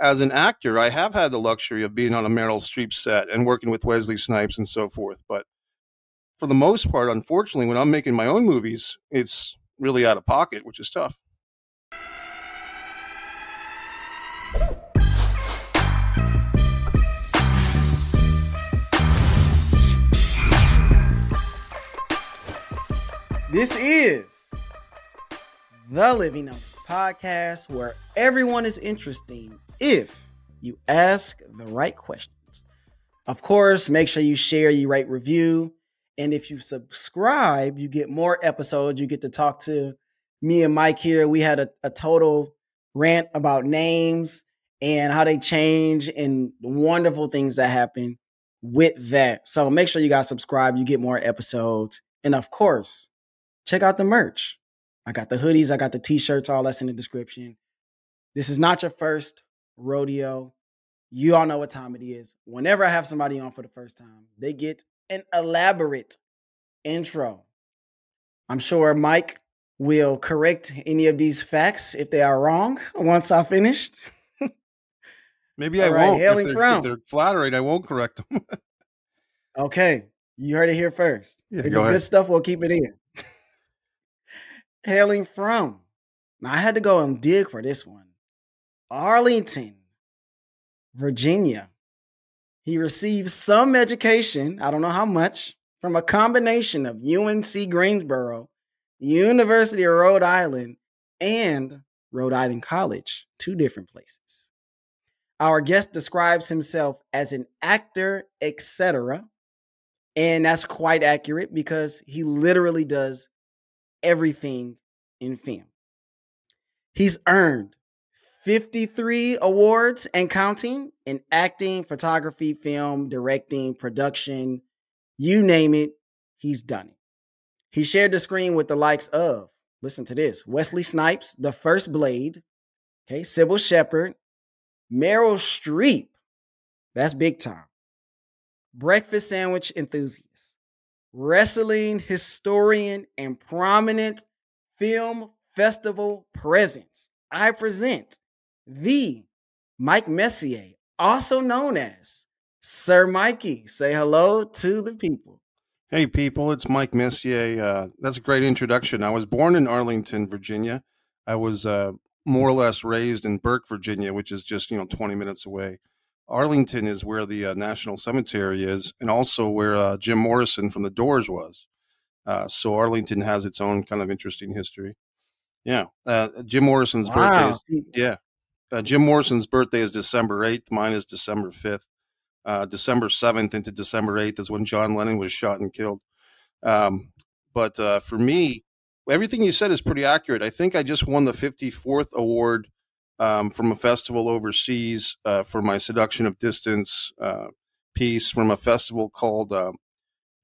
as an actor, I have had the luxury of being on a Meryl Streep set and working with Wesley Snipes and so forth. But for the most part, unfortunately, when I'm making my own movies, it's really out of pocket, which is tough. This is the Living Number podcast where everyone is interesting if you ask the right questions. Of course, make sure you share, you rate, review. And if you subscribe, you get more episodes. You get to talk to me and Mike here. We had a, a total rant about names and how they change and wonderful things that happen with that. So make sure you guys subscribe. You get more episodes. And of course, check out the merch. I got the hoodies, I got the t-shirts, all that's in the description. This is not your first rodeo. You all know what time it is. Whenever I have somebody on for the first time, they get an elaborate intro. I'm sure Mike will correct any of these facts if they are wrong once I finished. Maybe I right, won't. Hailing if they're, from. if they're flattering, I won't correct them. okay. You heard it here first. Yeah, if it's ahead. good stuff, we'll keep it in hailing from? Now, I had to go and dig for this one. Arlington, Virginia. He received some education, I don't know how much, from a combination of UNC Greensboro, University of Rhode Island, and Rhode Island College, two different places. Our guest describes himself as an actor, etc. And that's quite accurate because he literally does everything in film. He's earned 53 awards and counting in acting, photography, film, directing, production, you name it, he's done it. He shared the screen with the likes of, listen to this, Wesley Snipes, The First Blade, okay, Cybill Shepherd, Meryl Streep, that's big time, breakfast sandwich enthusiast, wrestling historian, and prominent film festival presence. I present the Mike Messier, also known as Sir Mikey. Say hello to the people. Hey, people, it's Mike Messier. Uh, that's a great introduction. I was born in Arlington, Virginia. I was uh, more or less raised in Burke, Virginia, which is just, you know, 20 minutes away. Arlington is where the uh, National Cemetery is, and also where uh, Jim Morrison from the Doors was. Uh, so Arlington has its own kind of interesting history. Yeah, uh, Jim Morrison's wow. birthday. Is, yeah, uh, Jim Morrison's birthday is December eighth. Mine is December fifth. Uh, December seventh into December eighth is when John Lennon was shot and killed. Um, but for me, everything you said is pretty accurate. I think I just won the fifty fourth award um, from a festival overseas uh, for my Seduction of Distance uh, piece from a festival called uh,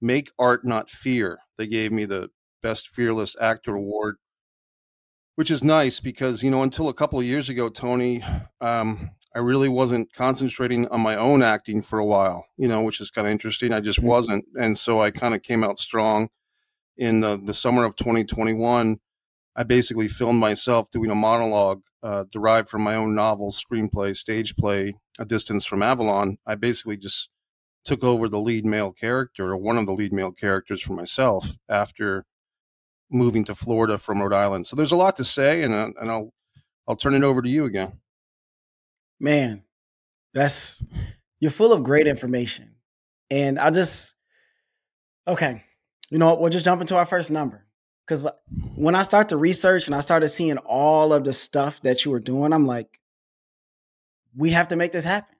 Make Art Not Fear. They gave me the Best Fearless Actor Award, which is nice because, you know, until a couple of years ago, Tony, um, I really wasn't concentrating on my own acting for a while, you know, which is kind of interesting. I just mm-hmm. wasn't. And so I kind of came out strong in the, the summer of 2021 I basically filmed myself doing a monologue uh, derived from my own novel, screenplay, stage play, A Distance from Avalon. I basically just took over the lead male character or one of the lead male characters for myself after moving to Florida from Rhode Island. So there's a lot to say, and uh, and I'll I'll turn it over to you again. Man, that's you're full of great information, and I just okay. You know what? We'll just jump into our first number because when I start to research and I started seeing all of the stuff that you were doing, I'm like, we have to make this happen.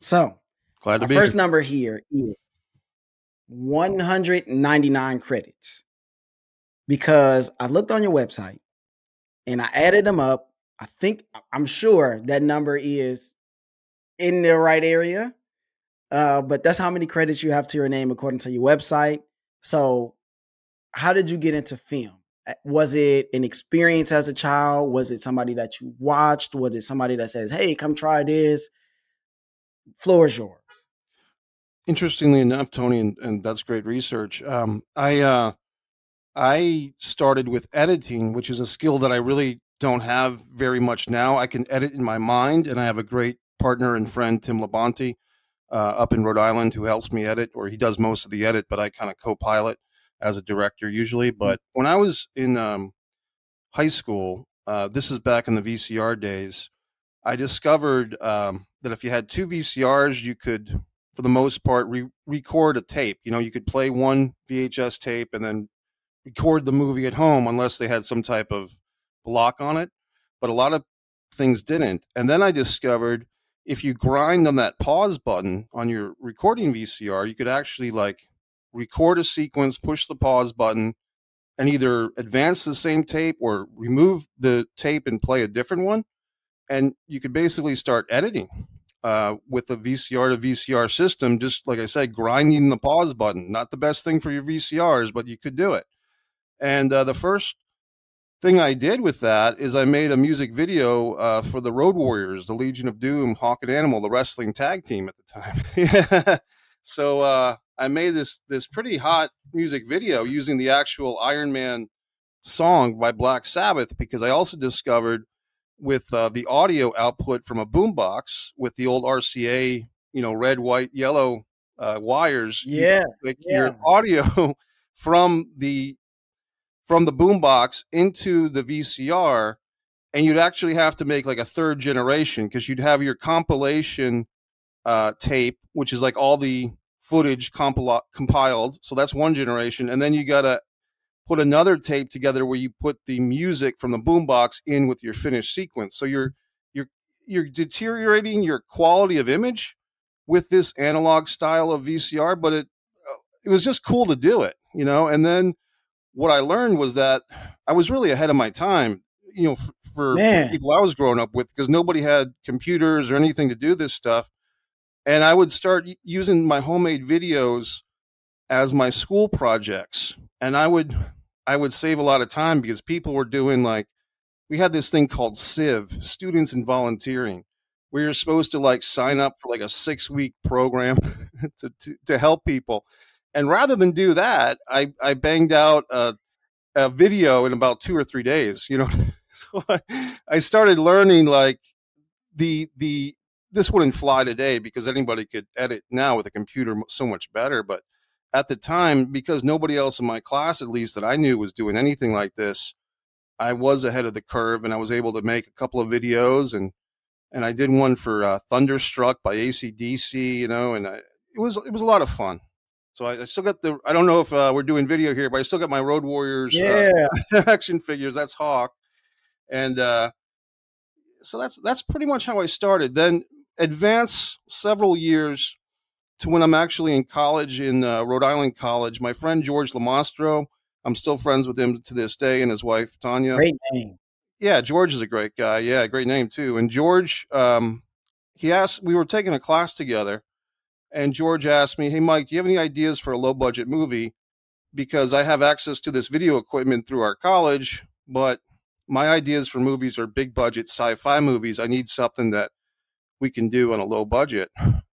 So, glad to be first here. number here is 199 credits because I looked on your website and I added them up. I think I'm sure that number is in the right area. Uh, but that's how many credits you have to your name according to your website. So how did you get into film? Was it an experience as a child? Was it somebody that you watched? Was it somebody that says, "Hey, come try this"? Floor is yours. Interestingly enough, Tony, and, and that's great research. Um, I uh, I started with editing, which is a skill that I really don't have very much now. I can edit in my mind, and I have a great partner and friend Tim Labonte uh, up in Rhode Island who helps me edit, or he does most of the edit, but I kind of co-pilot as a director usually. But when I was in um, high school, uh, this is back in the VCR days. I discovered um, that if you had two VCRs, you could, for the most part, re- record a tape. You know, you could play one VHS tape and then record the movie at home, unless they had some type of block on it. But a lot of things didn't. And then I discovered if you grind on that pause button on your recording VCR, you could actually like record a sequence, push the pause button, and either advance the same tape or remove the tape and play a different one. And you could basically start editing uh, with a VCR to VCR system, just like I said, grinding the pause button. Not the best thing for your VCRs, but you could do it. And uh, the first thing I did with that is I made a music video uh, for the Road Warriors, the Legion of Doom, Hawk and Animal, the wrestling tag team at the time. so uh, I made this this pretty hot music video using the actual Iron Man song by Black Sabbath because I also discovered with uh, the audio output from a boombox with the old RCA, you know, red, white, yellow uh, wires. Yeah, you yeah. your audio from the from the boombox into the VCR, and you'd actually have to make like a third generation because you'd have your compilation uh, tape, which is like all the footage compil- compiled. So that's one generation, and then you gotta put another tape together where you put the music from the boombox in with your finished sequence. So you're you're you're deteriorating your quality of image with this analog style of VCR, but it it was just cool to do it, you know. And then what I learned was that I was really ahead of my time, you know, for, for people I was growing up with because nobody had computers or anything to do this stuff. And I would start using my homemade videos as my school projects. And I would I would save a lot of time because people were doing like we had this thing called Civ, students and volunteering, where you're supposed to like sign up for like a six week program to, to, to help people. And rather than do that, I, I banged out a, a video in about two or three days, you know. so I, I started learning like the the this wouldn't fly today because anybody could edit now with a computer so much better. But at the time, because nobody else in my class, at least that I knew, was doing anything like this, I was ahead of the curve, and I was able to make a couple of videos and and I did one for uh, Thunderstruck by ACDC, you know, and I, it was it was a lot of fun. So I, I, still got the. I don't know if uh, we're doing video here, but I still got my Road Warriors yeah. uh, action figures. That's Hawk, and uh, so that's that's pretty much how I started. Then advance several years to when I'm actually in college in uh, Rhode Island College. My friend George Lamastro, I'm still friends with him to this day, and his wife Tanya. Great name. Yeah, George is a great guy. Yeah, great name too. And George, um, he asked. We were taking a class together and George asked me, "Hey, Mike, do you have any ideas for a low budget movie? Because I have access to this video equipment through our college, but my ideas for movies are big budget sci-fi movies. I need something that we can do on a low budget."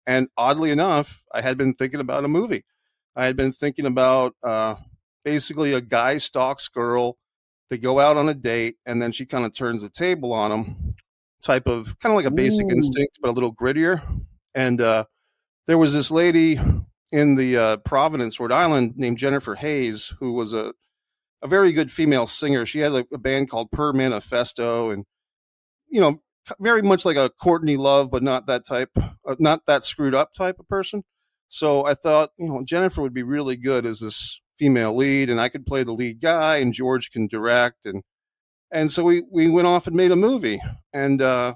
And oddly enough, I had been thinking about a movie. I had been thinking about uh, basically a guy stalks girl. They go out on a date, and then she kind of turns the table on him. Type of kind of like a basic Ooh. instinct, but a little grittier. And uh, there was this lady in the uh, Providence, Rhode Island, named Jennifer Hayes, who was a a very good female singer. She had a, a band called Per Manifesto, and you know, very much like a Courtney Love, but not that type, uh, not that screwed up type of person. So I thought, you know, Jennifer would be really good as this female lead, and I could play the lead guy, and George can direct, and and so we we went off and made a movie, and uh,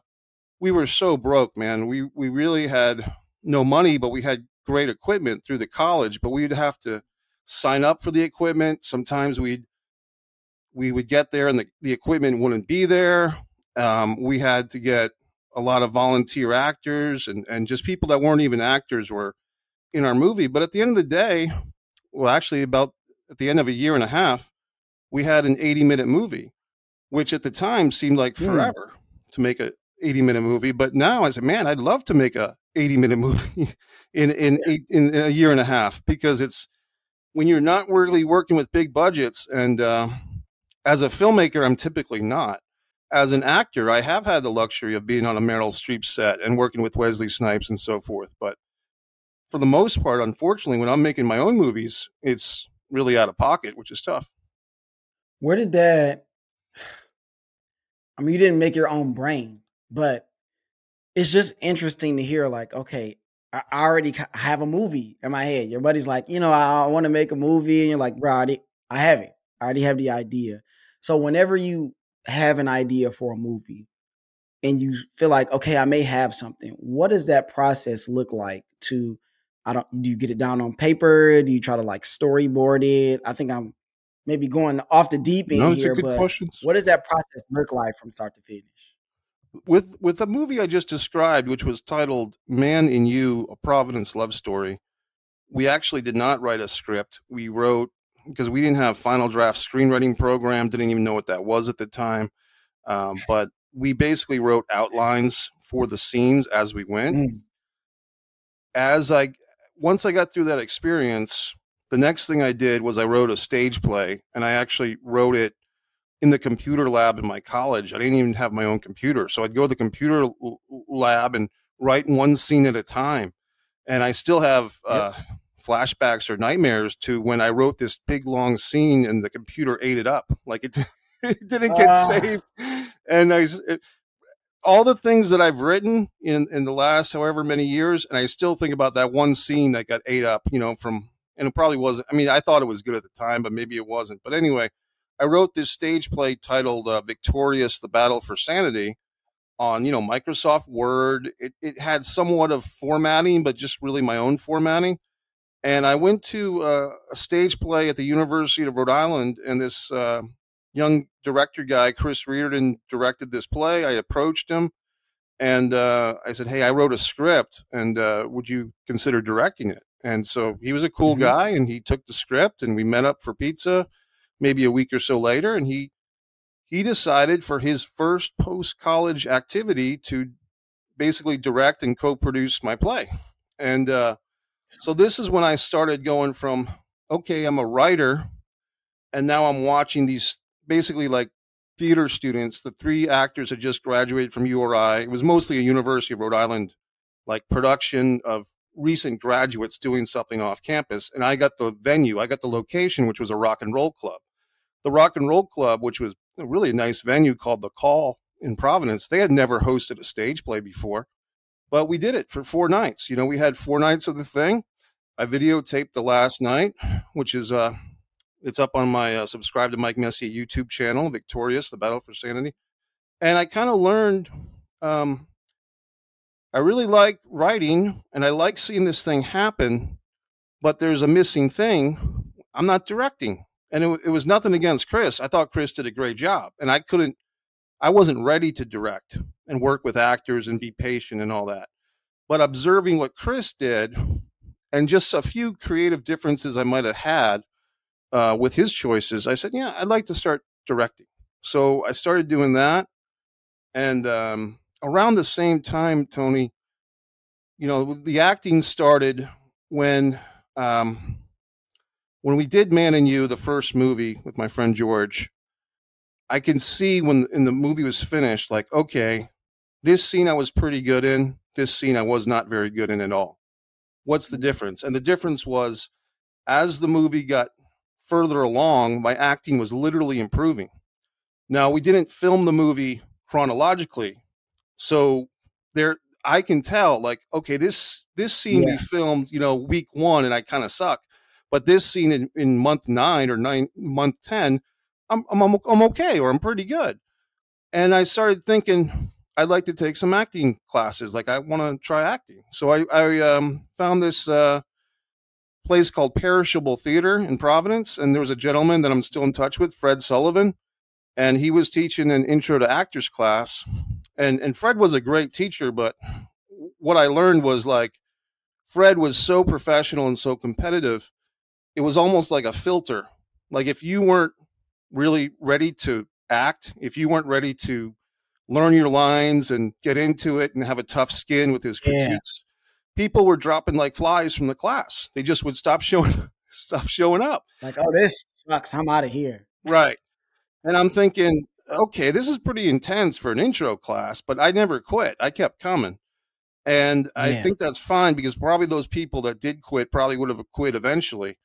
we were so broke, man. We we really had no money, but we had great equipment through the college, but we'd have to sign up for the equipment. Sometimes we'd we would get there and the, the equipment wouldn't be there. Um, we had to get a lot of volunteer actors and, and just people that weren't even actors were in our movie. But at the end of the day, well, actually, about at the end of a year and a half, we had an 80 minute movie, which at the time seemed like hmm. forever mm. to make a 80 minute movie. But now I said, man, I'd love to make a 80 minute movie in in, eight, in a year and a half because it's when you're not really working with big budgets and uh, as a filmmaker i'm typically not as an actor, I have had the luxury of being on a Meryl Streep set and working with Wesley Snipes and so forth. But for the most part, unfortunately, when I'm making my own movies, it's really out of pocket, which is tough. Where did that? I mean, you didn't make your own brain, but it's just interesting to hear. Like, okay, I already have a movie in my head. Your buddy's like, you know, I, want to make a movie, and you're like, bro, I, already, I have it. I already have the idea. So whenever you have an idea for a movie and you feel like, okay, I may have something, what does that process look like to I don't do you get it down on paper? Do you try to like storyboard it? I think I'm maybe going off the deep end no, here, but questions. what does that process look like from start to finish? With with the movie I just described, which was titled Man in You, a Providence love story, we actually did not write a script. We wrote because we didn't have final draft screenwriting program, didn't even know what that was at the time. Um, but we basically wrote outlines for the scenes as we went. Mm. As I once I got through that experience, the next thing I did was I wrote a stage play, and I actually wrote it in the computer lab in my college. I didn't even have my own computer, so I'd go to the computer lab and write one scene at a time. And I still have uh, yep flashbacks or nightmares to when I wrote this big long scene and the computer ate it up. Like it, it didn't get uh. saved. And I, it, all the things that I've written in, in the last however many years, and I still think about that one scene that got ate up, you know, from, and it probably wasn't, I mean, I thought it was good at the time, but maybe it wasn't. But anyway, I wrote this stage play titled uh, Victorious, The Battle for Sanity on, you know, Microsoft Word. It, it had somewhat of formatting, but just really my own formatting and I went to uh, a stage play at the University of Rhode Island, and this uh, young director guy, Chris Riordan, directed this play. I approached him, and uh, I said, "Hey, I wrote a script, and uh, would you consider directing it?" And so he was a cool mm-hmm. guy, and he took the script, and we met up for pizza, maybe a week or so later, and he he decided for his first post college activity to basically direct and co-produce my play, and uh, so this is when I started going from okay, I'm a writer, and now I'm watching these basically like theater students. The three actors had just graduated from URI. It was mostly a University of Rhode Island like production of recent graduates doing something off campus, and I got the venue, I got the location, which was a rock and roll club. The rock and roll club, which was really a really nice venue called the Call in Providence, they had never hosted a stage play before. But we did it for four nights. You know, we had four nights of the thing. I videotaped the last night, which is uh, it's up on my uh, subscribe to Mike Messier YouTube channel, Victorious: The Battle for Sanity. And I kind of learned. Um, I really like writing, and I like seeing this thing happen. But there's a missing thing. I'm not directing, and it, it was nothing against Chris. I thought Chris did a great job, and I couldn't. I wasn't ready to direct and work with actors and be patient and all that. But observing what Chris did and just a few creative differences I might have had uh, with his choices, I said, yeah, I'd like to start directing. So I started doing that. And um, around the same time, Tony, you know, the acting started when um, when we did Man and You, the first movie with my friend George. I can see when in the movie was finished, like, okay, this scene I was pretty good in. This scene I was not very good in at all. What's the mm-hmm. difference? And the difference was as the movie got further along, my acting was literally improving. Now, we didn't film the movie chronologically. So there I can tell like okay, this this scene yeah. we filmed, you know, week 1 and I kind of suck. But this scene in, in month 9 or 9 month 10, I'm, I'm I'm okay or I'm pretty good. And I started thinking I'd like to take some acting classes. Like I want to try acting. So I, I um, found this uh, place called Perishable Theater in Providence, and there was a gentleman that I'm still in touch with, Fred Sullivan, and he was teaching an intro to actors class. And and Fred was a great teacher, but what I learned was like Fred was so professional and so competitive. It was almost like a filter. Like if you weren't really ready to act, if you weren't ready to learn your lines and get into it and have a tough skin with his critiques. Yeah. People were dropping like flies from the class. They just would stop showing stop showing up. Like, oh, this sucks. I'm out of here. Right. And I'm thinking, okay, this is pretty intense for an intro class, but I never quit. I kept coming. And I think that's fine because probably those people that did quit probably would have quit eventually.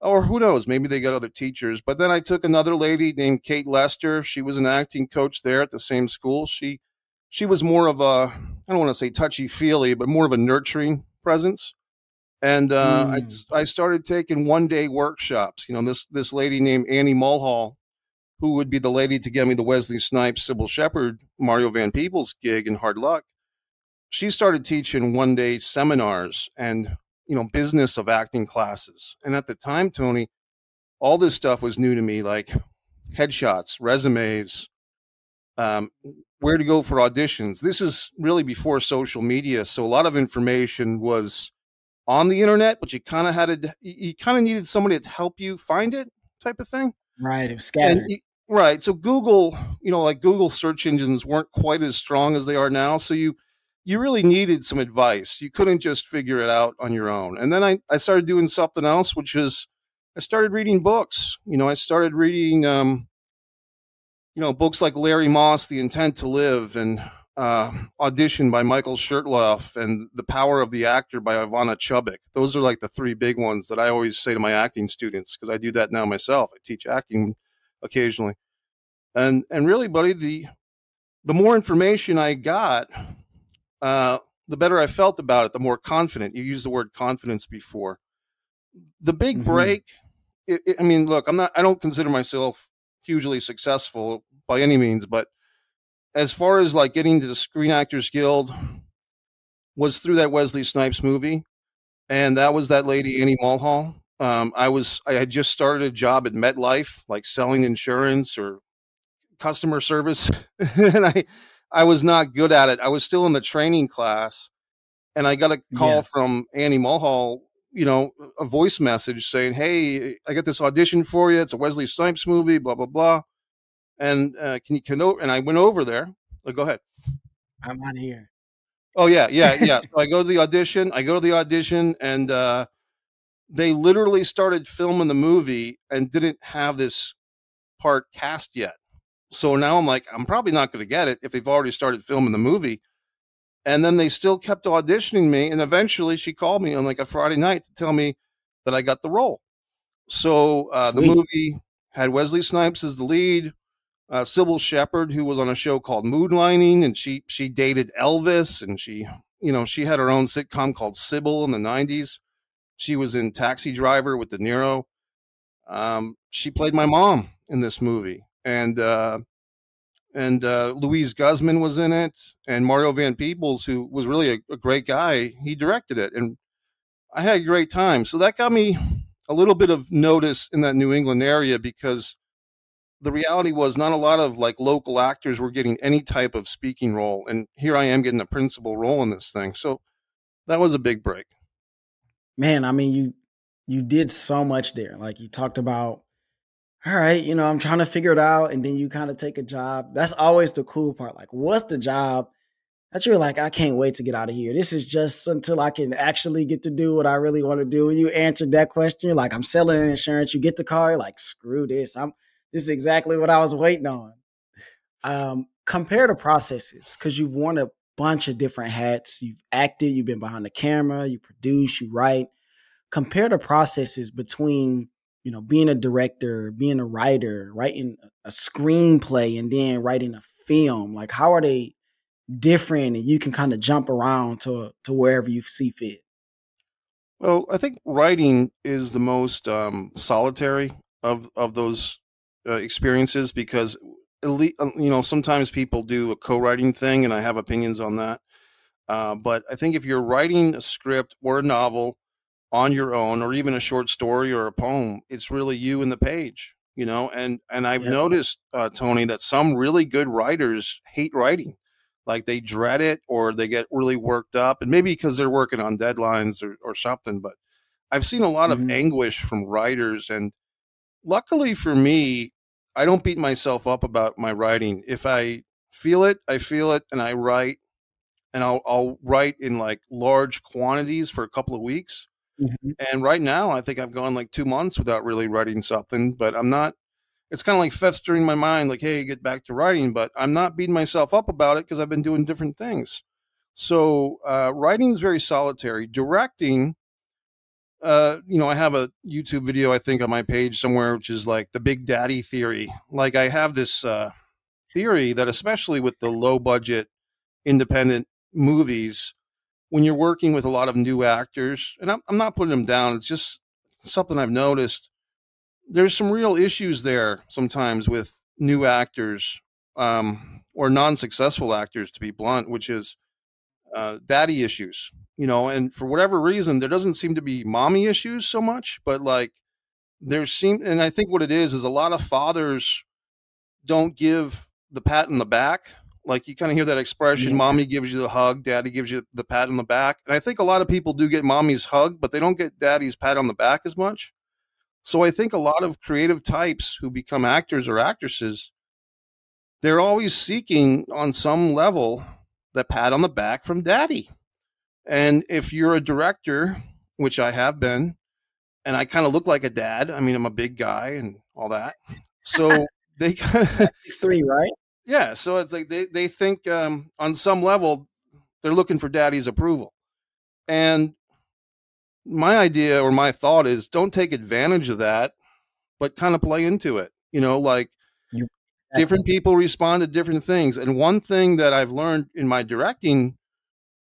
Or who knows, maybe they got other teachers. But then I took another lady named Kate Lester. She was an acting coach there at the same school. She she was more of a I don't want to say touchy feely, but more of a nurturing presence. And uh, Mm. I I started taking one day workshops. You know, this this lady named Annie Mulhall, who would be the lady to get me the Wesley Snipes, Cybill Shepherd, Mario Van Peebles gig in Hard Luck. She started teaching one day seminars and you know business of acting classes. And at the time, Tony, all this stuff was new to me, like headshots, resumes, um, where to go for auditions. This is really before social media, so a lot of information was on the internet, but you kind of had to, you kind of needed somebody to help you find it, type of thing. Right. It was And scattered. y- right, so Google, you know, like Google search engines weren't quite as strong as they are now, so you you really needed some advice. You couldn't just figure it out on your own. And then I I started doing something else, which is I started reading books. You know, I started reading um, you know, books like Larry Moss, The Intent to Live, and uh, Audition by Michael Shurtleff, and The Power of the Actor by Ivana Chubbuck. Those are like the three big ones that I always say to my acting students because I do that now myself. I teach acting occasionally, and and really, buddy, the the more information I got, uh, the better I felt about it. The more confident. You used the word confidence before. The big Mhm. break. It, it, I mean, look, I'm not. I don't consider myself hugely successful by any means, but as far as like getting to the Screen Actors Guild was through that Wesley Snipes movie, and that was that lady Annie Mulhall. Um, I was I had just started a job at MetLife, like selling insurance or customer service, and I I was not good at it. I was still in the training class, and I got a call Yeah. from Annie Mulhall, you know, a voice message saying, "Hey, I got this audition for you. It's a Wesley Snipes movie, blah blah blah." And uh, can you can o-? and I went over there. Oh, go ahead. I'm of here. Oh yeah, yeah, yeah. So I go to the audition. I go to the audition, and uh, they literally started filming the movie and didn't have this part cast yet. So now I'm like, I'm probably not going to get it if they've already started filming the movie. And then they still kept auditioning me, and eventually she called me on like a Friday night to tell me that I got the role. So uh, the movie had Wesley Snipes as the lead, uh, Cybill Shepherd, who was on a show called Moonlighting, and she she dated Elvis, and she you know she had her own sitcom called Cybill in the '90s. She was in Taxi Driver with De Niro. Um, she played my mom in this movie, and uh, and uh, Luis Guzman was in it, and Mario Van Peebles, who was really a, a great guy, he directed it, and I had a great time. So that got me a little bit of notice in that New England area because the reality was not a lot of like local actors were getting any type of speaking role, and here I am getting a principal role in this thing. So that was a big break. Man, I mean, you you did so much there. Like you talked about, all right, you know, I'm trying to figure it out, and then you kind of take a job. That's always the cool part. Like, what's the job that you're like, I can't wait to get out of here. This is just until I can actually get to do what I really want to do. And you answered that question, like, I'm selling insurance. You get the car, like, screw this. I'm this is exactly what I was waiting on. Um, compare the processes because you've worn a bunch of different hats. You've acted, you've been behind the camera, you produce, you write. Compare the processes between you know being a director, being a writer, writing a screenplay, and then writing a film. Like how are they different? And you can kind of jump around to to wherever you see fit. Well, I think writing is the most um, solitary of of those uh, experiences because um, you know sometimes people do a co-writing thing, and I have opinions on that. Uh, but I think if you're writing a script or a novel on your own, or even a short story or a poem, it's really you and the page, you know. And and I've Yep. noticed, uh, Tony, that some really good writers hate writing, like they dread it or they get really worked up, and maybe because they're working on deadlines or, or something. But I've seen a lot of Mhm. anguish from writers, and luckily for me, I don't beat myself up about my writing. If I feel it, I feel it, and I write, and I'll I'll write in like large quantities for a couple of weeks. Mhm. And right now, I think I've gone like two months without really writing something, but I'm not. it's kind of like festering my mind, like, hey, get back to writing. But I'm not beating myself up about it because I've been doing different things. So uh, writing is very solitary. Directing, uh, you know, I have a YouTube video I think on my page somewhere, which is like the Big Daddy theory. Like I have this uh, theory that, especially with the low budget independent movies, when you're working with a lot of new actors, and I'm, I'm not putting them down, it's just something I've noticed. There's some real issues there sometimes with new actors um, or non-successful actors, to be blunt, which is uh, daddy issues. You know, and for whatever reason, there doesn't seem to be mommy issues so much, but like there seem, and I think what it is is a lot of fathers don't give the pat in the back like you kind of hear that expression, yeah. mommy gives you the hug, daddy gives you the pat on the back. And I think a lot of people do get mommy's hug, but they don't get daddy's pat on the back as much. So I think a lot of creative types who become actors or actresses, they're always seeking on some level the pat on the back from daddy. And if you're a director, which I have been, and I kind of look like a dad, I mean, I'm a big guy and all that. So they kind of six three, right? Yeah, so it's like they they think um, on some level they're looking for daddy's approval, and my idea or my thought is don't take advantage of that, but kind of play into it. You know, like you, different people respond to different things, and one thing that I've learned in my directing,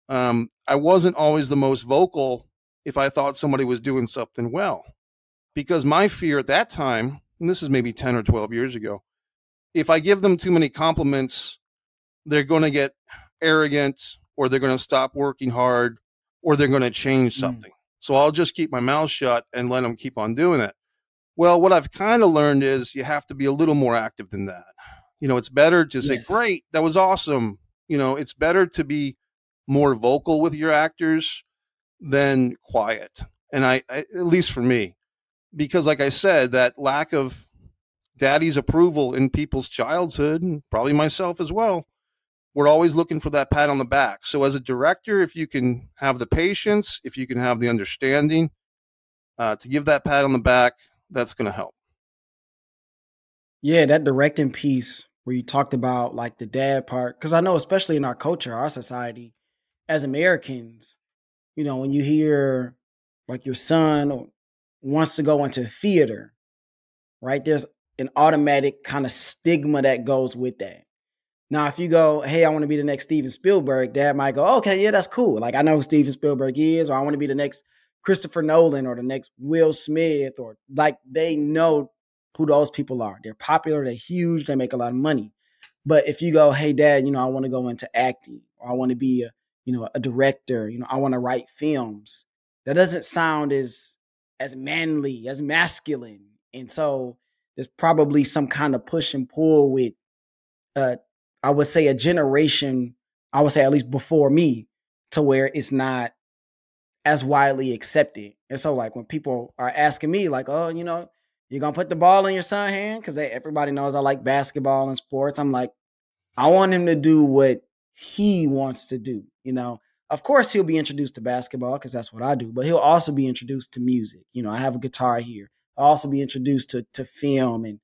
um, I wasn't always the most vocal if I thought somebody was doing something well, because my fear at that time, and this is maybe ten or twelve years ago if I give them too many compliments, they're going to get arrogant or they're going to stop working hard or they're going to change hmm. something. Mm. So I'll just keep my mouth shut and let them keep on doing it. Well, what I've kind of learned is you have to be a little more active than that. You know, it's better to say, yes. great, that was awesome. You know, it's better to be more vocal with your actors than quiet. And I, I at least for me, because like I said, that lack of daddy's approval in people's childhood, and probably myself as well. We're always looking for that pat on the back. So, as a director, if you can have the patience, if you can have the understanding uh, to give that pat on the back, that's going to help. Yeah, that directing piece where you talked about like the dad part, because I know, especially in our culture, our society, as Americans, you know, when you hear like your son wants to go into theater, right? There's an automatic kind of stigma that goes with that. Now, if you go, hey, I want to be the next Steven Spielberg, dad might go, okay, yeah, that's cool. Like I know who Steven Spielberg is, or I want to be the next Christopher Nolan or the next Will Smith, or like they know who those people are. They're popular, they're huge, they make a lot of money. But if you go, hey, dad, you know, I want to go into acting, or I want to be a, you know, a director, you know, I want to write films. That doesn't sound as as manly, as masculine. And so there's probably some kind of push and pull with uh I would say a generation, I would say at least before me, to where it's not as widely accepted. And so like when people are asking me, like, oh, you know, you're gonna put the ball in your son's hand, because everybody knows I like basketball and sports. I'm like, I want him to do what he wants to do, you know. Of course, he'll be introduced to basketball because that's what I do, but he'll also be introduced to music. You know, I have a guitar here also be introduced to to film and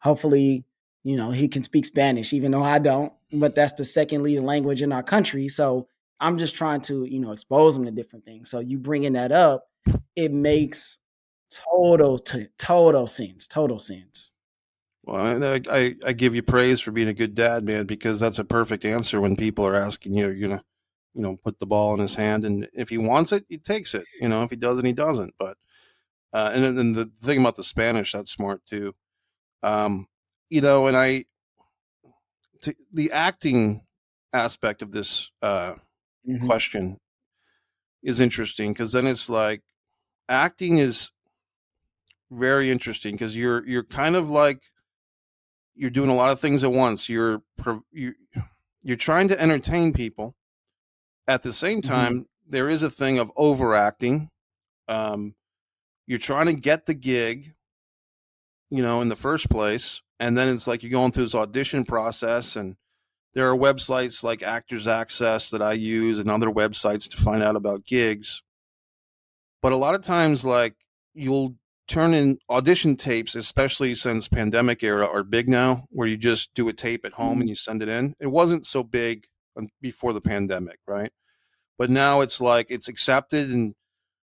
hopefully you know he can speak spanish even though i don't but that's the second leading language in our country. So i'm just trying to you know expose him to different things. So you bringing that up it makes total t- total sense total sense. Well I, I, I give you praise for being a good dad man because that's a perfect answer when people are asking you you're gonna you know put the ball in his hand and if he wants it he takes it. You know if he doesn't he doesn't but uh, and then the thing about the Spanish, that's smart too. Um, you know, and I, t- the acting aspect of this uh, mm-hmm. question is interesting because then it's like acting is very interesting because you're you're kind of like you're doing a lot of things at once. You're you you're trying to entertain people. At the same mm-hmm. time, mm-hmm. there is a thing of overacting. Um, you're trying to get the gig, you know, in the first place, and then it's like you're going through this audition process and there are websites like Actors Access that I use and other websites to find out about gigs. But a lot of times like you'll turn in audition tapes, especially since pandemic era, are big now, where you just do a tape at home Mm-hmm. and you send it in. It wasn't so big before the pandemic, right? But now it's like it's accepted and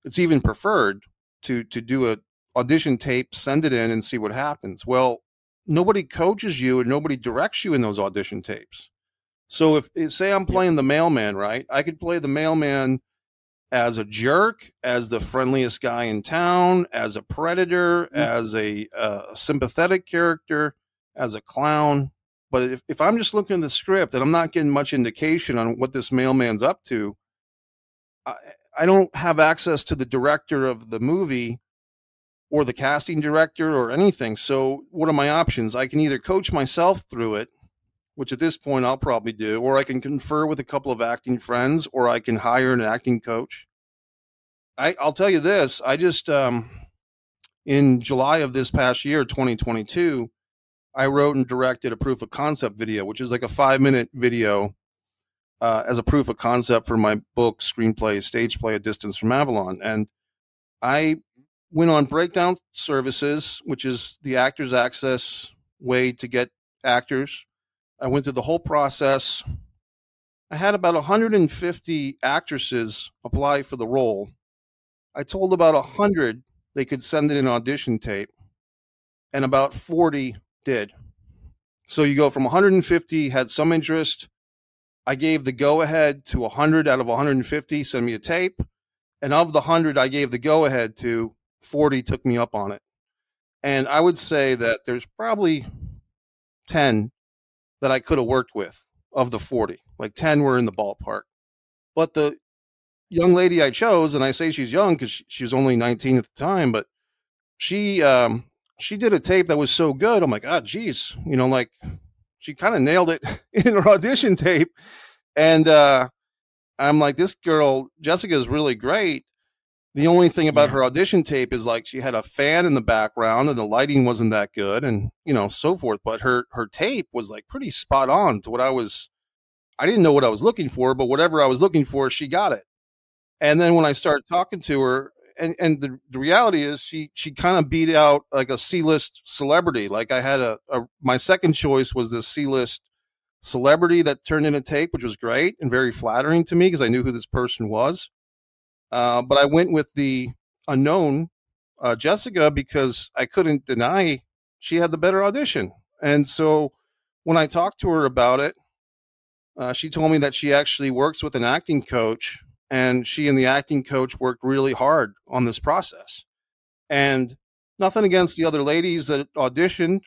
it's even preferred to to do a audition tape, send it in, and see what happens. Well, nobody coaches you and nobody directs you in those audition tapes. So if say I'm playing the mailman, right? I could play the mailman as a jerk, as the friendliest guy in town, as a predator, Mm. as a uh, sympathetic character, as a clown. But if, if I'm just looking at the script and I'm not getting much indication on what this mailman's up to, I, I don't have access to the director of the movie or the casting director or anything. So, what are my options? I can either coach myself through it, which at this point I'll probably do, or I can confer with a couple of acting friends, or I can hire an acting coach. I, I'll tell you this: I just um, in July of this past year, 2022, I wrote and directed a proof of concept video, which is like a five minute video uh, as a proof of concept for my book, screenplay, stage play, A Distance from Avalon. And I went on breakdown services, which is the actors access way to get actors. I went through the whole process. I had about 150 actresses apply for the role. I told about 100 they could send in an audition tape, and about 40 did. So you go from 150 had some interest. I gave the go ahead to 100 out of 150, send me a tape. And of the 100 I gave the go ahead to, 40 took me up on it. And I would say that there's probably 10 that I could have worked with of the 40. Like 10 were in the ballpark. But the young lady I chose, and I say she's young because she, was only 19 at the time, but she um, she did a tape that was so good. I'm like, ah, geez, you know, like she kind of nailed it in her audition tape. And uh, I'm like, this girl, Jessica, is really great. The only thing about Yeah. her audition tape is like she had a fan in the background and the lighting wasn't that good and you know so forth. But her her tape was like pretty spot on to what I was. I didn't know what I was looking for, but whatever I was looking for, she got it. And then when I started talking to her, and and the, the reality is she she kind of beat out like a C list celebrity. Like I had a, a my second choice was this C list celebrity that turned in a tape, which was great and very flattering to me because I knew who this person was. Uh, but I went with the unknown uh, Jessica because I couldn't deny she had the better audition. And so when I talked to her about it, uh, she told me that she actually works with an acting coach, and she and the acting coach worked really hard on this process. And nothing against the other ladies that auditioned,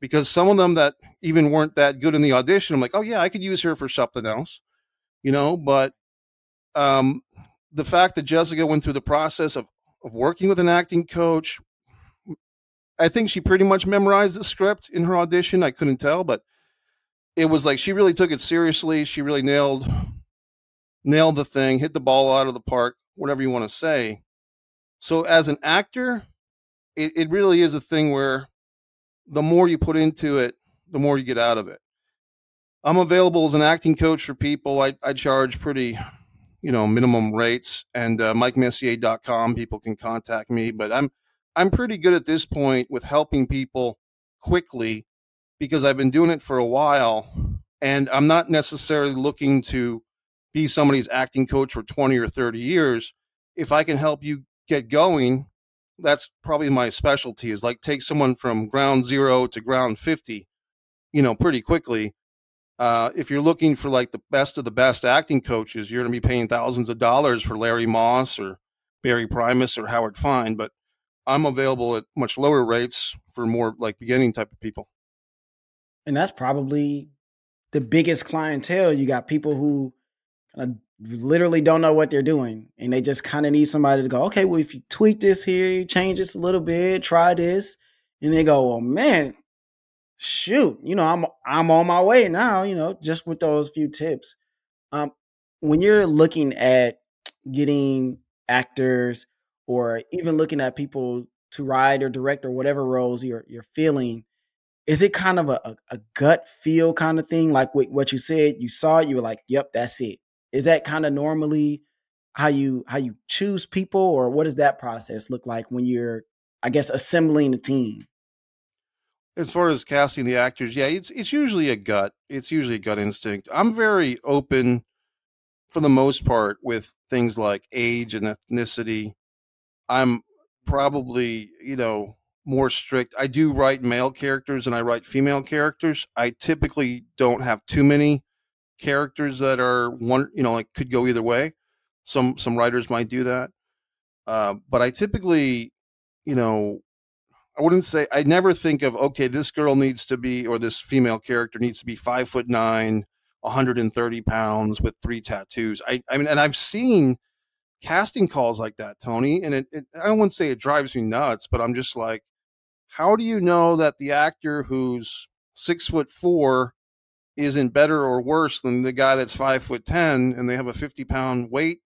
because some of them that even weren't that good in the audition, I'm like, oh yeah, I could use her for something else, you know. But um, the fact that Jessica went through the process of of working with an acting coach, I think she pretty much memorized the script in her audition. I couldn't tell, but it was like she really took it seriously. She really nailed nailed the thing, hit the ball out of the park, whatever you want to say. So as an actor, it, it really is a thing where the more you put into it, the more you get out of it. I'm available as an acting coach for people. I, I charge pretty, you know, minimum rates and uh, MikeMessier.com. People can contact me, but I'm I'm pretty good at this point with helping people quickly because I've been doing it for a while and I'm not necessarily looking to be somebody's acting coach for 20 or 30 years. If I can help you get going, that's probably my specialty is like take someone from ground zero to ground 50, you know, pretty quickly. Uh, if you're looking for like the best of the best acting coaches, you're going to be paying thousands of dollars for Larry Moss or Barry Primus or Howard Fine. But I'm available at much lower rates for more like beginning type of people. and that's probably the biggest clientele. You got people who of literally don't know what they're doing, and they just kind of need somebody to go, okay, well, if you tweak this here, you change this a little bit, try this, and they go, well, man, shoot, you know, I'm I'm on my way now, you know, just with those few tips. Um, when you're looking at getting actors or even looking at people to write or direct or whatever roles you're you're feeling is it kind of a, a, a gut feel kind of thing like what, what you said you saw it you were like yep that's it is that kind of normally how you how you choose people or what does that process look like when you're I guess assembling a team? As far as casting the actors, yeah, it's it's usually a gut. It's usually a gut instinct. I'm very open for the most part with things like age and ethnicity. I'm probably, you know, more strict. I do write male characters and I write female characters. I typically don't have too many characters that are one, you know, like could go either way. Some some writers might do that, uh, but I typically, you know, I wouldn't say I never think of okay, this girl needs to be or this female character needs to be five foot nine, 130 pounds with three tattoos. I I mean, and I've seen casting calls like that, Tony, and it, it I wouldn't say it drives me nuts, but I'm just like, how do you know that the actor who's six foot four isn't better or worse than the guy that's five foot ten and they have a 50 pound weight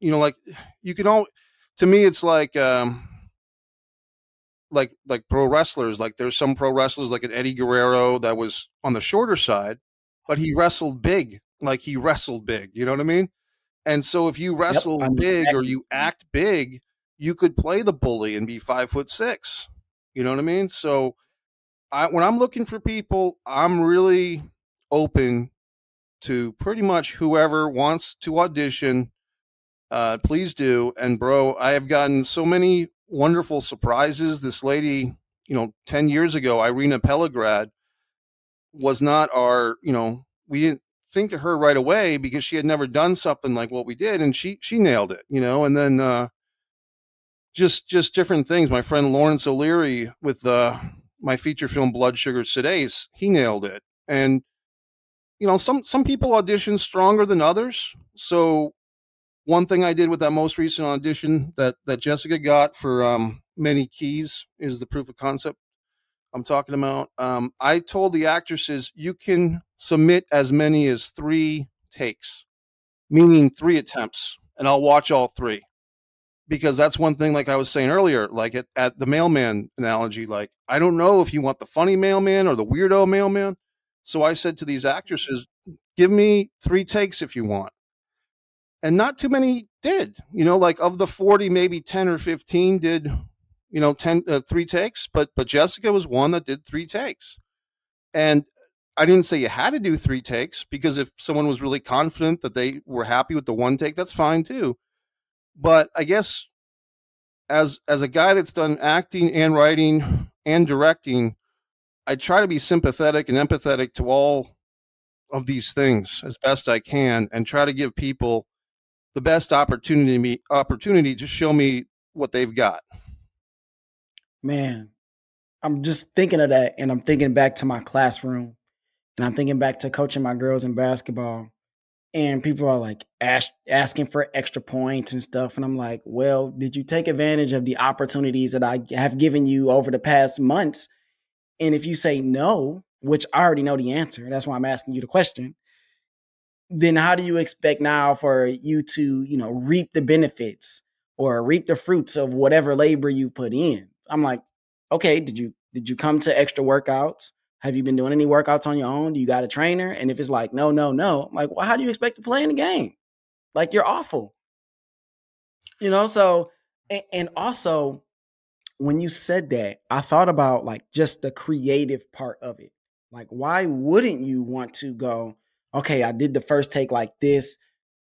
you know, like you can all. To me, it's like um, like like pro wrestlers. Like there's some pro wrestlers, like an Eddie Guerrero, that was on the shorter side, but he wrestled big. Like he wrestled big. You know what I mean? And so if you wrestle yep, big or you act big, you could play the bully and be five foot six. You know what I mean? So I, when I'm looking for people, I'm really open to pretty much whoever wants to audition uh, please do. And bro, I have gotten so many wonderful surprises. This lady, you know, 10 years ago, Irina Pelegrad was not our, you know, we didn't think of her right away because she had never done something like what we did. And she, she nailed it, you know, and then, uh, just, just different things. My friend Lawrence O'Leary with, uh, my feature film Blood Sugar Sedace, he nailed it. And, you know, some, some people audition stronger than others. So one thing I did with that most recent audition that that Jessica got for um, many keys is the proof of concept I'm talking about. Um, I told the actresses you can submit as many as three takes, meaning three attempts, and I'll watch all three. Because that's one thing, like I was saying earlier, like at, at the mailman analogy, like I don't know if you want the funny mailman or the weirdo mailman. So I said to these actresses, give me three takes if you want and not too many did. You know, like of the 40, maybe 10 or 15 did, you know, 10 uh, three takes, but but Jessica was one that did three takes. And I didn't say you had to do three takes because if someone was really confident that they were happy with the one take, that's fine too. But I guess as as a guy that's done acting and writing and directing, I try to be sympathetic and empathetic to all of these things as best I can and try to give people the best opportunity me opportunity to show me what they've got. Man, I'm just thinking of that and I'm thinking back to my classroom and I'm thinking back to coaching my girls in basketball and people are like ask, asking for extra points and stuff and I'm like, "Well, did you take advantage of the opportunities that I have given you over the past months?" And if you say no, which I already know the answer, that's why I'm asking you the question then how do you expect now for you to, you know, reap the benefits or reap the fruits of whatever labor you put in? I'm like, okay, did you did you come to extra workouts? Have you been doing any workouts on your own? Do you got a trainer? And if it's like, no, no, no, I'm like, well, how do you expect to play in the game? Like you're awful. You know, so and, and also when you said that, I thought about like just the creative part of it. Like, why wouldn't you want to go, okay, I did the first take like this.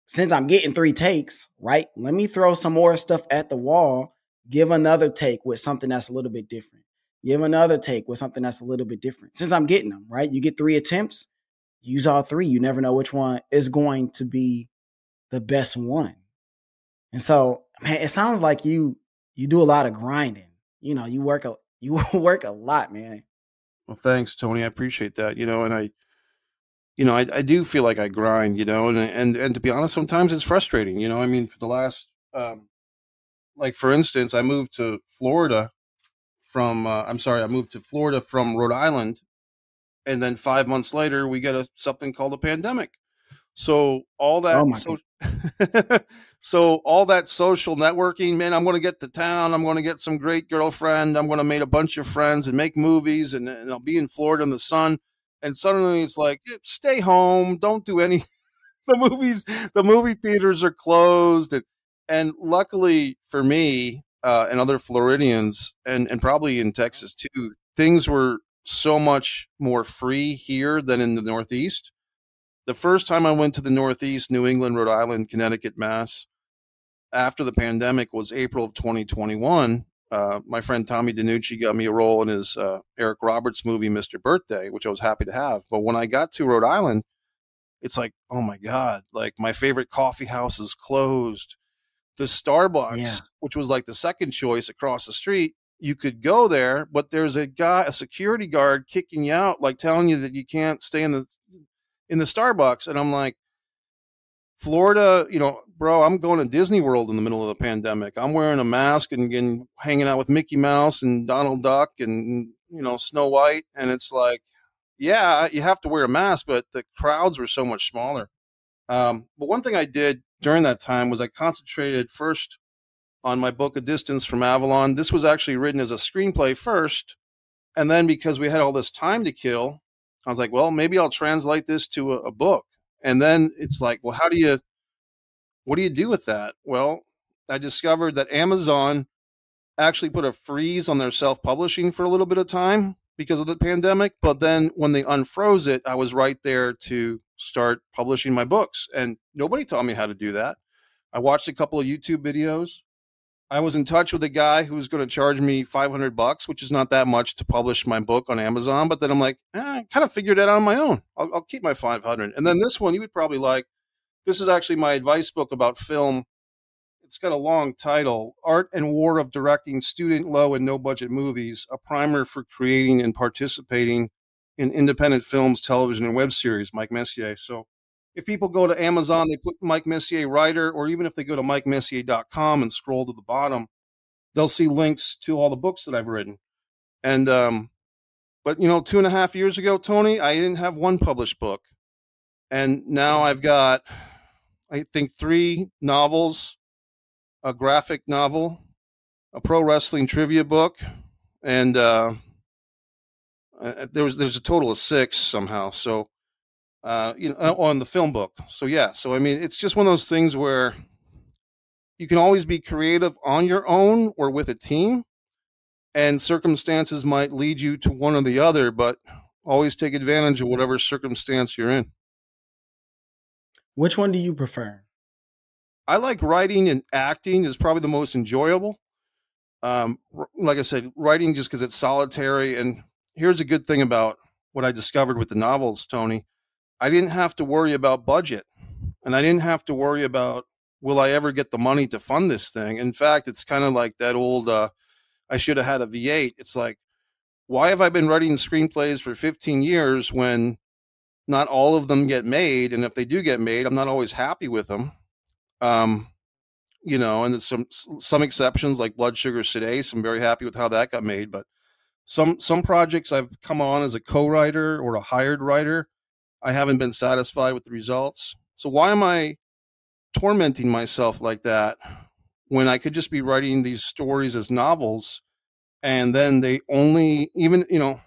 Since I'm getting three takes, right? Let me throw some more stuff at the wall, give another take with something that's a little bit different. Give another take with something that's a little bit different. Since I'm getting them, right? You get three attempts, use all three. You never know which one is going to be the best one. And so, man, it sounds like you you do a lot of grinding. You know, you work a you work a lot, man. Well, thanks, Tony. I appreciate that. You know, and I you know, I, I do feel like I grind, you know, and, and, and to be honest, sometimes it's frustrating, you know, I mean, for the last, um, like for instance, I moved to Florida from, uh, I'm sorry, I moved to Florida from Rhode Island. And then five months later, we get a, something called a pandemic. So all that, oh so, so all that social networking, man, I'm going to get to town. I'm going to get some great girlfriend. I'm going to make a bunch of friends and make movies and, and I'll be in Florida in the sun and suddenly it's like stay home don't do any the movies the movie theaters are closed and and luckily for me uh, and other Floridians, and and probably in Texas too, things were so much more free here than in the Northeast. The first time I went to the Northeast, New England, Rhode Island, Connecticut, Mass, after the pandemic was April of 2021. Uh, my friend Tommy DeNucci got me a role in his uh, Eric Roberts movie, Mr. Birthday, which I was happy to have. But when I got to Rhode Island, it's like, oh my God, like my favorite coffee house is closed. The Starbucks, yeah. which was like the second choice across the street, you could go there, but there's a guy, a security guard kicking you out, like telling you that you can't stay in the in the Starbucks. And I'm like, Florida, you know, bro, I'm going to Disney World in the middle of the pandemic. I'm wearing a mask and, and hanging out with Mickey Mouse and Donald Duck and you know Snow White, and it's like, yeah, you have to wear a mask, but the crowds were so much smaller. Um, but one thing I did during that time was I concentrated first on my book, A Distance from Avalon. This was actually written as a screenplay first. And then because we had all this time to kill, I was like, well, maybe I'll translate this to a, a book. And then it's like, well, how do you, what do you do with that? Well, I discovered that Amazon actually put a freeze on their self publishing for a little bit of time because of the pandemic. But then when they unfroze it, I was right there to start publishing my books. And nobody taught me how to do that. I watched a couple of YouTube videos I was in touch with a guy who was going to charge me 500 bucks, which is not that much to publish my book on Amazon. But then I'm like, eh, I kind of figured it out on my own. I'll, I'll keep my 500. And then this one you would probably like. This is actually my advice book about film. It's got a long title Art and War of Directing Student Low and No Budget Movies, a primer for creating and participating in independent films, television, and web series, Mike Messier. So if people go to Amazon, they put Mike Messier writer, or even if they go to mikemessier.com and scroll to the bottom, they'll see links to all the books that I've written. And, um, but you know, two and a half years ago, Tony, I didn't have one published book. And now I've got, I think, three novels, a graphic novel, a pro wrestling trivia book, and uh, uh there was there's a total of six somehow. So uh, you know, on the film book. So yeah, so I mean, it's just one of those things where you can always be creative on your own or with a team, and circumstances might lead you to one or the other, but always take advantage of whatever circumstance you're in. Which one do you prefer? I like writing and acting is probably the most enjoyable. Um, like I said, writing just because it's solitary. And here's a good thing about what I discovered with the novels, Tony I didn't have to worry about budget and I didn't have to worry about will I ever get the money to fund this thing. In fact, it's kind of like that old uh, I should have had a V8. It's like why have I been writing screenplays for 15 years when not all of them get made and if they do get made, I'm not always happy with them. Um, you know, and there's some some exceptions like Blood Sugar Sedace. I'm very happy with how that got made, but some some projects I've come on as a co-writer or a hired writer I haven't been satisfied with the results. So why am I tormenting myself like that when I could just be writing these stories as novels and then they only even you know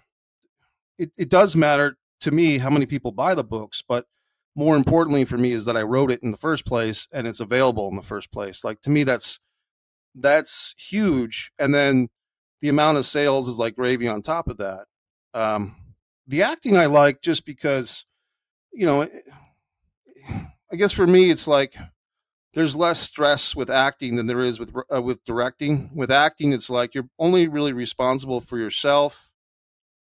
it, it does matter to me how many people buy the books, but more importantly for me is that I wrote it in the first place and it's available in the first place. Like to me that's that's huge. And then the amount of sales is like gravy on top of that. Um, the acting I like just because you know, I guess for me, it's like there's less stress with acting than there is with uh, with directing. With acting, it's like you're only really responsible for yourself.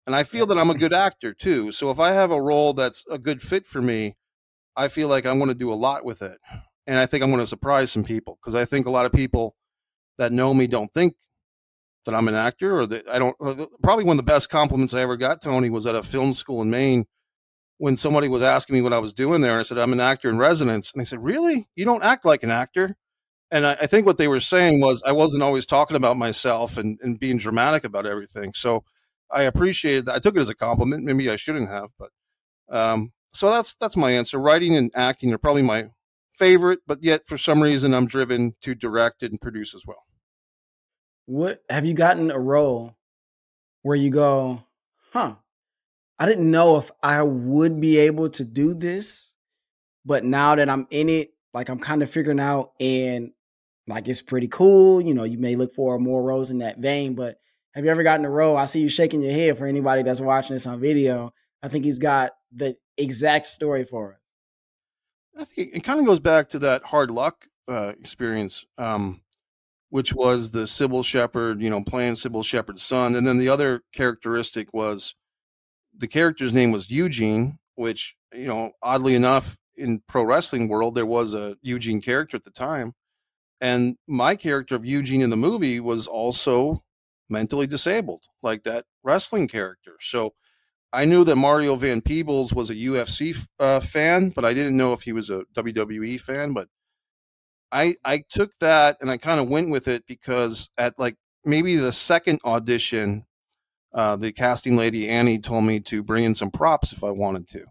And I feel that I'm a good actor too. So if I have a role that's a good fit for me, I feel like I'm going to do a lot with it. And I think I'm going to surprise some people because I think a lot of people that know me don't think that I'm an actor or that I don't. Uh, probably one of the best compliments I ever got, Tony, was at a film school in Maine when somebody was asking me what I was doing there, I said, I'm an actor in residence. And they said, Really? You don't act like an actor? And I, I think what they were saying was I wasn't always talking about myself and, and being dramatic about everything. So I appreciated that. I took it as a compliment. Maybe I shouldn't have, but um, so that's that's my answer. Writing and acting are probably my favorite, but yet for some reason I'm driven to direct and produce as well. What have you gotten a role where you go, huh? I didn't know if I would be able to do this, but now that I'm in it, like I'm kind of figuring out and like it's pretty cool. You know, you may look for more roles in that vein, but have you ever gotten a role? I see you shaking your head for anybody that's watching this on video. I think he's got the exact story for us. I think it kind of goes back to that hard luck uh, experience, um, which was the Cybill Shepherd, you know, playing Cybill Shepherd's son. And then the other characteristic was the character's name was Eugene, which, you know, oddly enough, in pro wrestling world, there was a Eugene character at the time. And my character of Eugene in the movie was also mentally disabled, like that wrestling character. So I knew that Mario Van Peebles was a UFC uh, fan, but I didn't know if he was a WWE fan. But I I took that and I kind of went with it because at like maybe the second audition, uh, the casting lady Annie told me to bring in some props if I wanted to.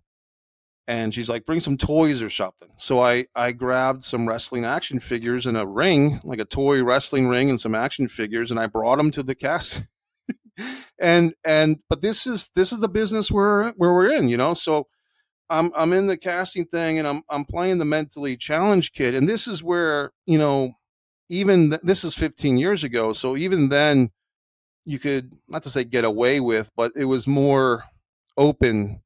And she's like bring some toys or something. So i i grabbed some wrestling action figures and a ring like a toy wrestling ring and some action figures and i brought them to the cast. And and but this is this is the business where where we're in you know? So i'm i'm in the casting thing and i'm i'm playing the mentally challenged kid and this is where you know even th- this is 15 years ago so even then you could not to say get away with but it was more open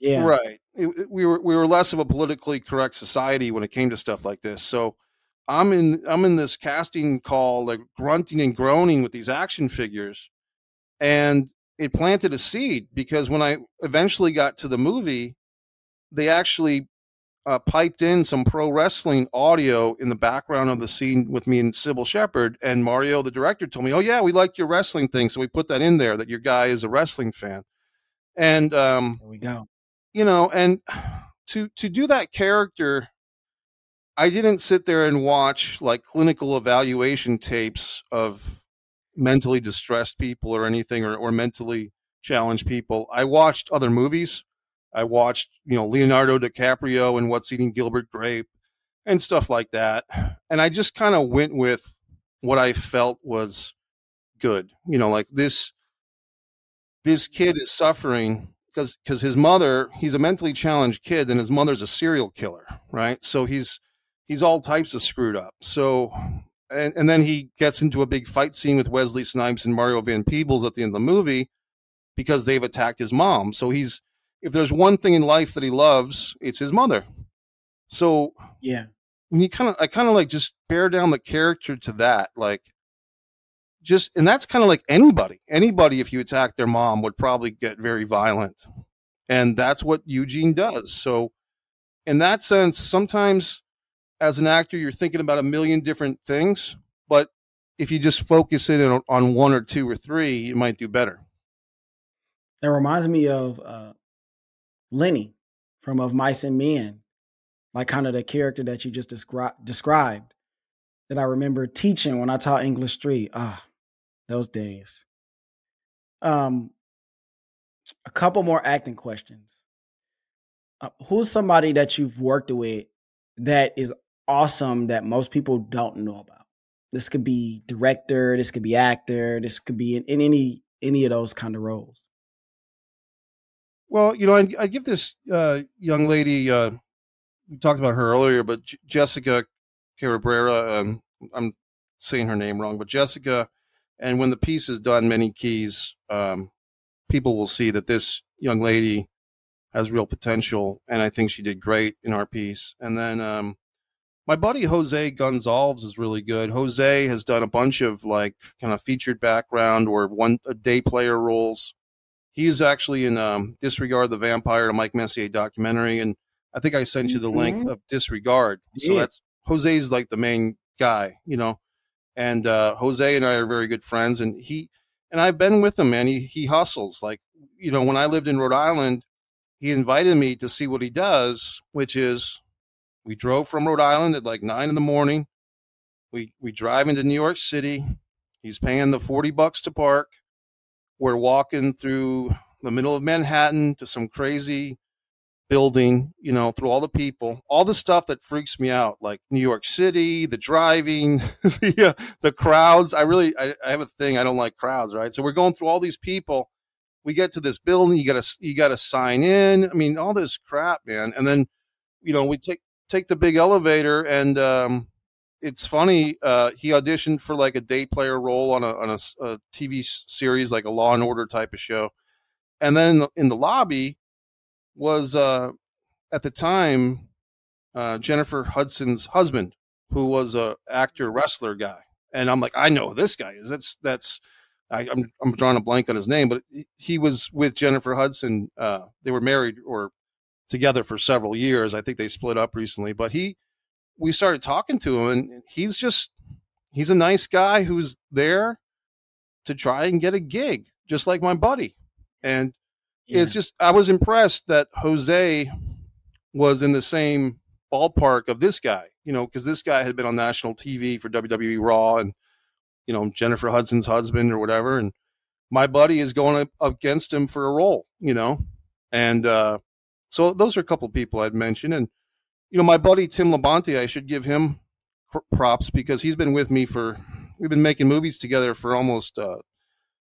yeah. Right. It, it, we were we were less of a politically correct society when it came to stuff like this. So I'm in I'm in this casting call like grunting and groaning with these action figures and it planted a seed because when I eventually got to the movie they actually uh, piped in some pro wrestling audio in the background of the scene with me and Cybill Shepherd. And Mario, the director, told me, "Oh yeah, we liked your wrestling thing, so we put that in there that your guy is a wrestling fan." And um, there we go you know, and to to do that character, I didn't sit there and watch like clinical evaluation tapes of mentally distressed people or anything or, or mentally challenged people. I watched other movies. I watched, you know, Leonardo DiCaprio and What's Eating Gilbert Grape and stuff like that. And I just kind of went with what I felt was good. You know, like this this kid is suffering because because his mother he's a mentally challenged kid and his mother's a serial killer right so he's he's all types of screwed up so and, and then he gets into a big fight scene with wesley snipes and mario van peebles at the end of the movie because they've attacked his mom so he's if there's one thing in life that he loves it's his mother. So yeah. he kind of i kind of like just bear down the character to that like just and that's kind of like anybody anybody if you attack their mom would probably get very violent. And that's what eugene does. So in that sense sometimes as an actor you're thinking about a million different things but if you just focus in on one or two or three you might do better. That reminds me of uh, lenny from of mice and men like kind of the character that you just descri- described that i remember teaching when i taught english 3 ah those days. Um, a couple more acting questions. Uh, who's somebody that you've worked with that is awesome that most people don't know about? This could be director, this could be actor, this could be in, in any any of those kind of roles. Well, you know, I, I give this uh, young lady. Uh, we talked about her earlier, but J- Jessica Cabrera. Um, I'm saying her name wrong, but Jessica and when the piece is done, many keys, um, people will see that this young lady has real potential, and I think she did great in our piece. And then um, my buddy Jose Gonzalez is really good. Jose has done a bunch of like kind of featured background or one day player roles. He's actually in um, Disregard the Vampire, a Mike Messier documentary, and I think I sent you the mm-hmm. link of Disregard. Yeah. So that's Jose's like the main guy, you know and uh, Jose and I are very good friends, and he and I've been with him, man. He he hustles like you know when I lived in Rhode Island, he invited me to see what he does, which is we drove from Rhode Island at like nine in the morning. We we drive into New York City. He's paying the forty bucks to park. We're walking through the middle of Manhattan to some crazy building, you know, through all the people, all the stuff that freaks me out, like New York City, the driving, the, uh, the crowds. I really, I, I, have a thing. I don't like crowds, right? So we're going through all these people. We get to this building. You got to, you got to sign in. I mean, all this crap, man. And then, you know, we take take the big elevator, and um, it's funny. Uh, he auditioned for like a day player role on a on a, a TV series, like a Law and Order type of show, and then in the, in the lobby was uh, at the time uh, Jennifer Hudson's husband, who was a actor wrestler guy, and I'm like, I know this guy is. That's that's I, I'm, I'm drawing a blank on his name, but he was with Jennifer Hudson. Uh, they were married or together for several years. I think they split up recently, but he we started talking to him, and he's just he's a nice guy who's there to try and get a gig, just like my buddy. And yeah. it's just I was impressed that Jose was in the same ballpark of this guy, you know, because this guy had been on national TV for WWE Raw and you know Jennifer Hudson's husband or whatever, and my buddy is going up against him for a role, you know, and uh, so those are a couple people I'd mention, and you know my buddy Tim Labonte, I should give him props because he's been with me for we've been making movies together for almost uh,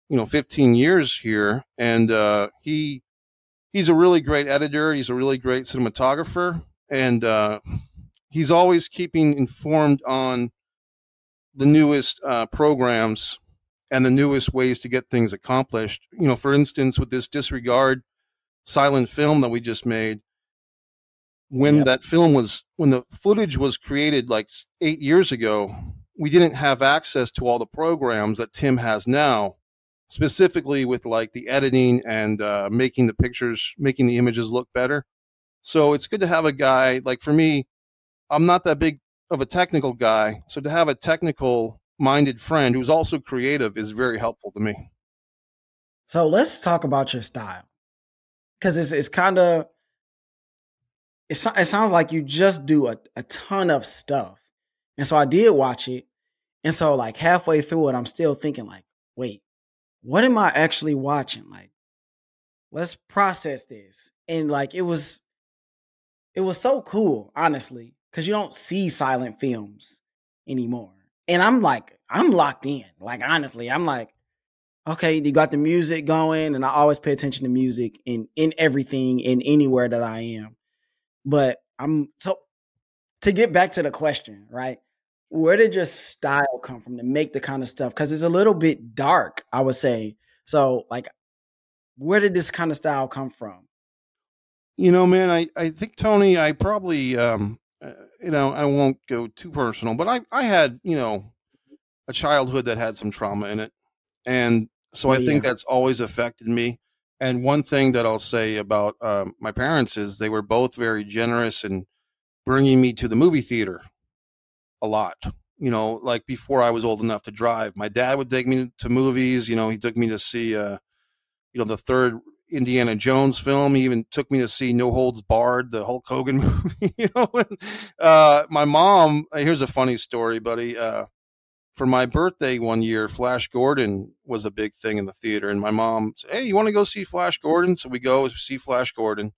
you know 15 years here, and uh, he he's a really great editor. He's a really great cinematographer, and uh, he's always keeping informed on the newest uh, programs and the newest ways to get things accomplished. You know, for instance, with this disregard silent film that we just made, when yep. that film was, when the footage was created like eight years ago, we didn't have access to all the programs that Tim has now, specifically with like the editing and uh, making the pictures, making the images look better. So it's good to have a guy like for me. I'm not that big of a technical guy. So to have a technical minded friend who's also creative is very helpful to me. So let's talk about your style. Cause it's it's kind of it, it sounds like you just do a, a ton of stuff. And so I did watch it. And so like halfway through it, I'm still thinking like, wait, what am I actually watching? Like, let's process this. And like it was it was so cool, honestly, because you don't see silent films anymore. And I'm like, I'm locked in. Like honestly, I'm like, okay, you got the music going, and I always pay attention to music in in everything in anywhere that I am. But I'm so to get back to the question, right? Where did your style come from to make the kind of stuff? Because it's a little bit dark, I would say. So, like, where did this kind of style come from? You know, man, I, I think Tony, I probably um, uh, you know, I won't go too personal, but I, I had, you know, a childhood that had some trauma in it. And so I yeah. think that's always affected me. And one thing that I'll say about um, my parents is they were both very generous in bringing me to the movie theater a lot. You know, like before I was old enough to drive, my dad would take me to movies. You know, he took me to see, uh, you know, the third Indiana Jones film. He even took me to see No Holds Barred, the Hulk Hogan movie. you know, and, uh, my mom. Here's a funny story, buddy. Uh, for my birthday one year, Flash Gordon was a big thing in the theater, and my mom said, "Hey, you want to go see Flash Gordon?" So we go see Flash Gordon,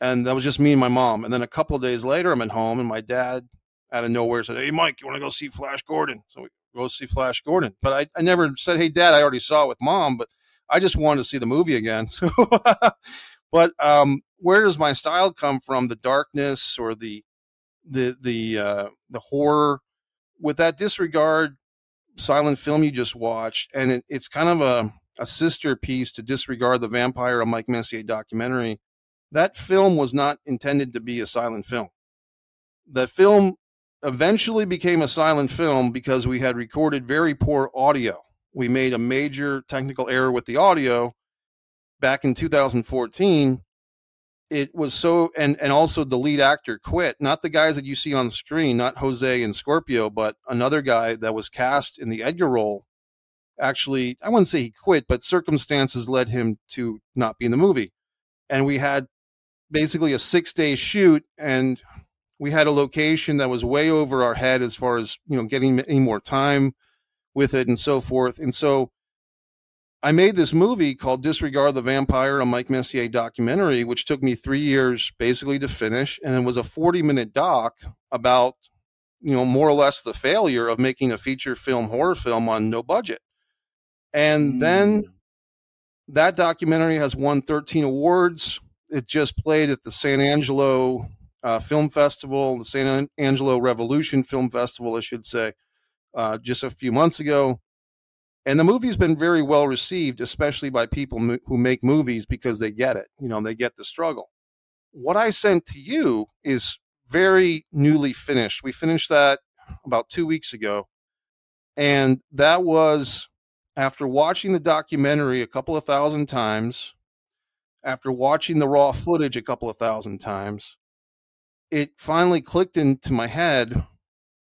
and that was just me and my mom. And then a couple of days later, I'm at home, and my dad, out of nowhere, said, "Hey, Mike, you want to go see Flash Gordon?" So we go see Flash Gordon. But I, I never said, "Hey, Dad, I already saw it with mom," but I just wanted to see the movie again. So, but um, where does my style come from? The darkness or the the the uh, the horror? With that disregard silent film you just watched, and it, it's kind of a a sister piece to disregard the vampire, a Mike Messier documentary. That film was not intended to be a silent film. The film eventually became a silent film because we had recorded very poor audio we made a major technical error with the audio back in 2014 it was so and and also the lead actor quit not the guys that you see on screen not jose and scorpio but another guy that was cast in the edgar role actually i wouldn't say he quit but circumstances led him to not be in the movie and we had basically a six day shoot and we had a location that was way over our head as far as you know getting any more time with it and so forth. And so I made this movie called Disregard the Vampire, a Mike Messier documentary, which took me three years basically to finish. And it was a 40 minute doc about, you know, more or less the failure of making a feature film horror film on no budget. And mm. then that documentary has won 13 awards. It just played at the San Angelo uh, Film Festival, the San Angelo Revolution Film Festival, I should say, uh, just a few months ago. And the movie's been very well received, especially by people who make movies because they get it. You know, they get the struggle. What I sent to you is very newly finished. We finished that about two weeks ago. And that was after watching the documentary a couple of thousand times, after watching the raw footage a couple of thousand times, it finally clicked into my head.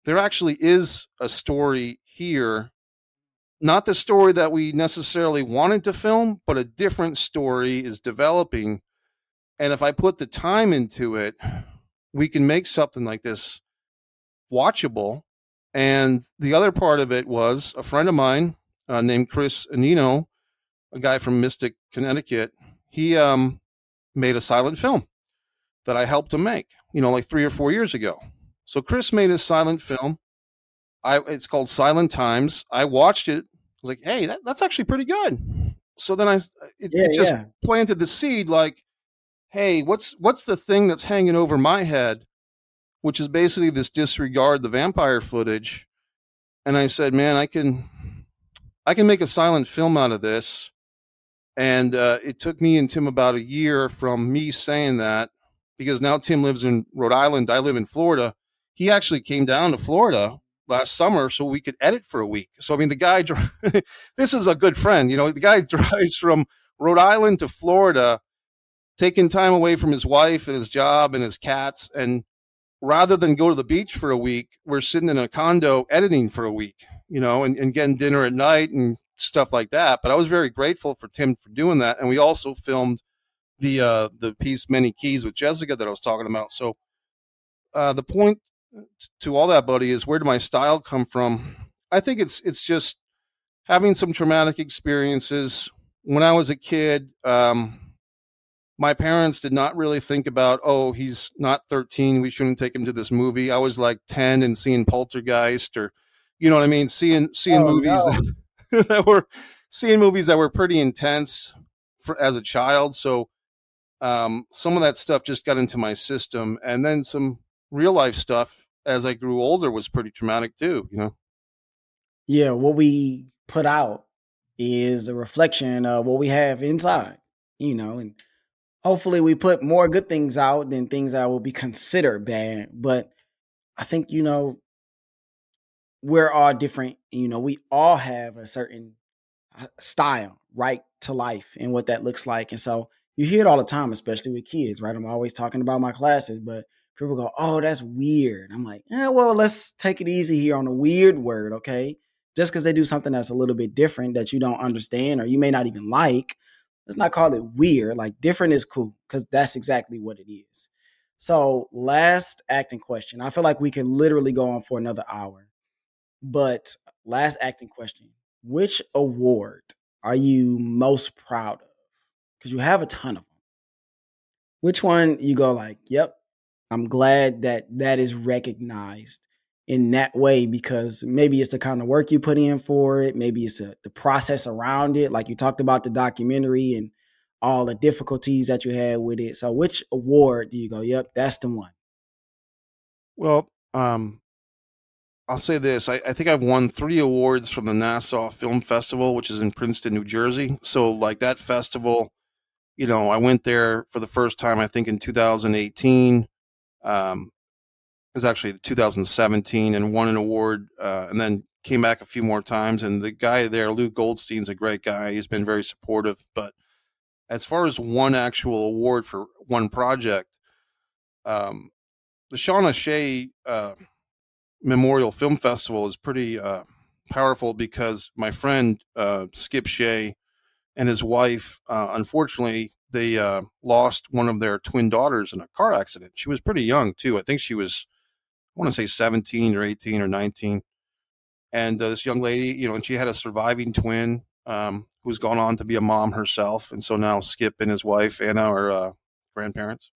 There actually is a story here. Not the story that we necessarily wanted to film, but a different story is developing. And if I put the time into it, we can make something like this watchable. And the other part of it was a friend of mine uh, named Chris Anino, a guy from Mystic, Connecticut. He um, made a silent film that I helped him make, you know, like three or four years ago. So Chris made his silent film. I it's called Silent Times. I watched it. I was like, hey, that, that's actually pretty good. So then I it, yeah, it just yeah. planted the seed like, hey, what's what's the thing that's hanging over my head, which is basically this disregard the vampire footage. And I said, man, I can I can make a silent film out of this. And uh, it took me and Tim about a year from me saying that because now Tim lives in Rhode Island. I live in Florida. He actually came down to Florida last summer so we could edit for a week. So, I mean, the guy, this is a good friend. You know, the guy drives from Rhode Island to Florida, taking time away from his wife and his job and his cats. And rather than go to the beach for a week, we're sitting in a condo editing for a week you know, and, and getting dinner at night and stuff like that. But I was very grateful for Tim for doing that. And we also filmed the uh, the piece Many Keys with Jessica that I was talking about. So uh, the point to all that, buddy, is where did my style come from? I think it's it's just having some traumatic experiences. When I was a kid, um, my parents did not really think about, oh, he's not 13. We shouldn't take him to this movie. I was like 10 and seeing Poltergeist or you know what I mean? Seeing seeing oh, movies no. that, that, were seeing movies that were pretty intense for as a child. So um, some of that stuff just got into my system, and then some real life stuff as I grew older was pretty traumatic too. You know. Yeah, what we put out is a reflection of what we have inside. You know, and hopefully we put more good things out than things that will be considered bad. But I think you know we're all different. You know, we all have a certain uh, style, right to life, and what that looks like. And so you hear it all the time, especially with kids, right? I'm always talking about my classes, but people go, "Oh, that's weird." I'm like, "Yeah, well, let's take it easy here on the weird word, okay?" Just because they do something that's a little bit different that you don't understand or you may not even like, let's not call it weird. Like different is cool because that's exactly what it is. So, last acting question. I feel like we could literally go on for another hour. But last acting question Which award are you most proud of? Because you have a ton of them. Which one you go like, yep, I'm glad that that is recognized in that way because maybe it's the kind of work you put in for it. Maybe it's a, the process around it. Like you talked about the documentary and all the difficulties that you had with it. So which award do you go, yep, that's the one? Well, um, I'll say this: I, I, think I've won three awards from the Nassau Film Festival, which is in Princeton, New Jersey. So, like that festival, you know, I went there for the first time. I think in 2018. Um, it was actually 2017, and won an award, uh, and then came back a few more times. And the guy there, Luke Goldstein's a great guy. He's been very supportive. But as far as one actual award for one project, um, the Shawna Shea. Uh, Memorial Film Festival is pretty uh, powerful because my friend uh, Skip Shea and his wife, uh, unfortunately, they uh, lost one of their twin daughters in a car accident. She was pretty young too. I think she was, I want to say 17 or 18 or 19. And uh, this young lady, you know, and she had a surviving twin um, who's gone on to be a mom herself. And so now Skip and his wife, Anna, are uh, grandparents.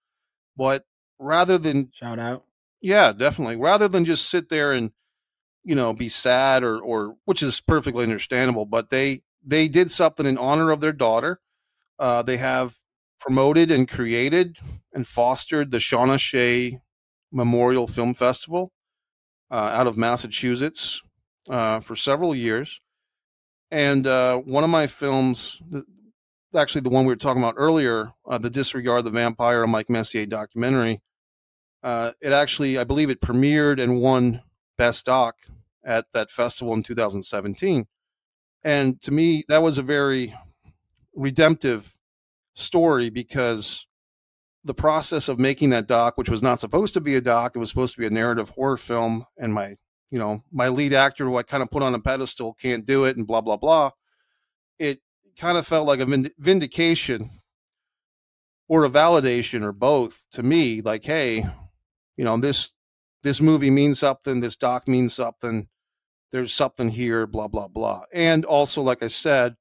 But rather than shout out, yeah, definitely. Rather than just sit there and you know be sad or or which is perfectly understandable, but they they did something in honor of their daughter. Uh, they have promoted and created and fostered the Shawna Shea Memorial Film Festival uh, out of Massachusetts uh, for several years. And uh, one of my films, actually the one we were talking about earlier, uh, the Disregard the Vampire, a Mike Messier documentary, uh, it actually, I believe it premiered and won Best Doc at that festival in 2017. And to me, that was a very redemptive story because the process of making that doc, which was not supposed to be a doc, it was supposed to be a narrative horror film, and my you know my lead actor, who I kind of put on a pedestal, can't do it, and blah blah blah. It kind of felt like a vindication or a validation or both to me. Like, hey, you know this this movie means something, this doc means something. There's something here, blah blah blah. And also, like I said,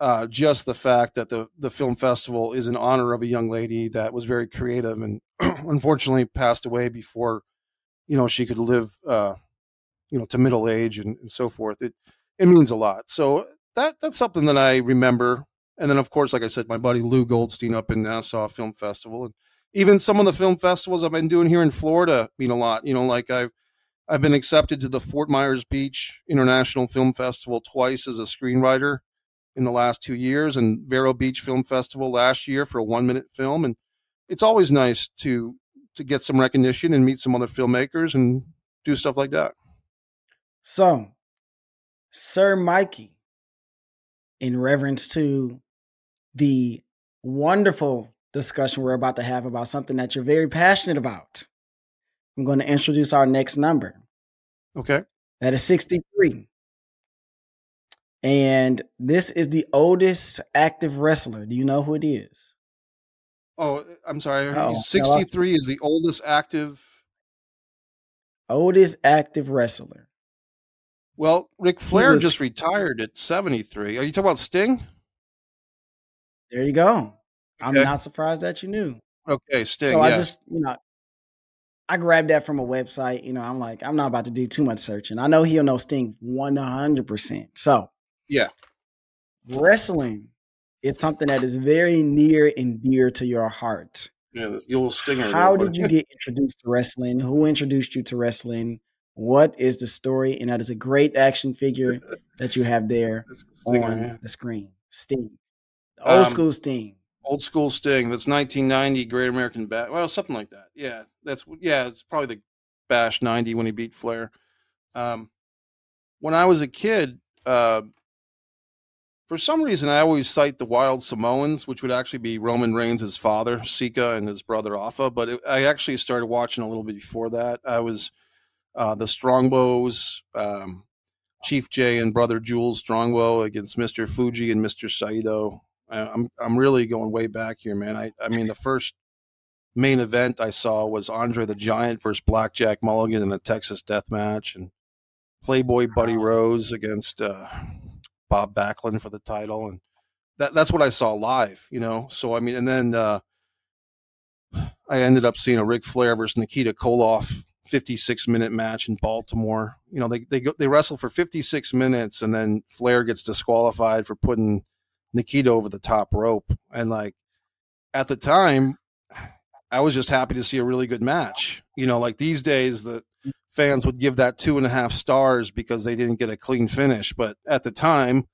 uh, just the fact that the the film festival is in honor of a young lady that was very creative and unfortunately passed away before you know she could live uh, you know to middle age and, and so forth. It it means a lot. So that that's something that i remember. And then of course like i said my buddy lou goldstein up in nassau film festival. And even some of the film festivals i've been doing here in florida mean a lot. You know like i've i've been accepted to the fort myers beach international film festival twice as a screenwriter in the last two years and Vero Beach Film Festival last year for a one minute film. And it's always nice to to get some recognition and meet some other filmmakers and do stuff like that. So, Sir Mikey, in reverence to the wonderful discussion we're about to have about something that you're very passionate about, I'm going to introduce our next number. Okay. That is 63. And this is the oldest active wrestler. Do you know who it is? Oh, I'm sorry. Oh, 63 is the oldest active. Oldest active wrestler. Well, Ric Flair was... just retired at 73. Are you talking about Sting? There you go. Okay. I'm not surprised that you knew. Okay, Sting. So yeah. I just, you know, I grabbed that from a website. You know, I'm like, I'm not about to do too much searching. I know he'll know Sting 100%. So yeah. Wrestling is something that is very near and dear to your heart. Yeah, you'll sting How did you get introduced to wrestling? Who introduced you to wrestling? What is the story? And that is a great action figure that you have there on yeah. the screen. Sting. Old um, school Sting. Old school Sting. That's 1990 Great American Bash. Well, something like that. Yeah. That's yeah, it's probably the Bash 90 when he beat Flair. Um, when I was a kid, uh, for some reason, I always cite the Wild Samoans, which would actually be Roman Reigns' father, Sika, and his brother Afa. But it, I actually started watching a little bit before that. I was uh, the Strongbows, um, Chief Jay and brother Jules Strongbow against Mr. Fuji and Mr. Saito. I, I'm I'm really going way back here, man. I I mean the first main event I saw was Andre the Giant versus Blackjack Mulligan in a Texas Death Match, and Playboy Buddy Rose against. Uh, Bob Backlund for the title, and that that's what I saw live. You know, so I mean, and then uh, I ended up seeing a Ric Flair versus Nikita Koloff 56 minute match in Baltimore. You know, they they go, they wrestle for 56 minutes, and then Flair gets disqualified for putting Nikita over the top rope, and like at the time. I was just happy to see a really good match. You know, like these days, the fans would give that two and a half stars because they didn't get a clean finish. But at the time,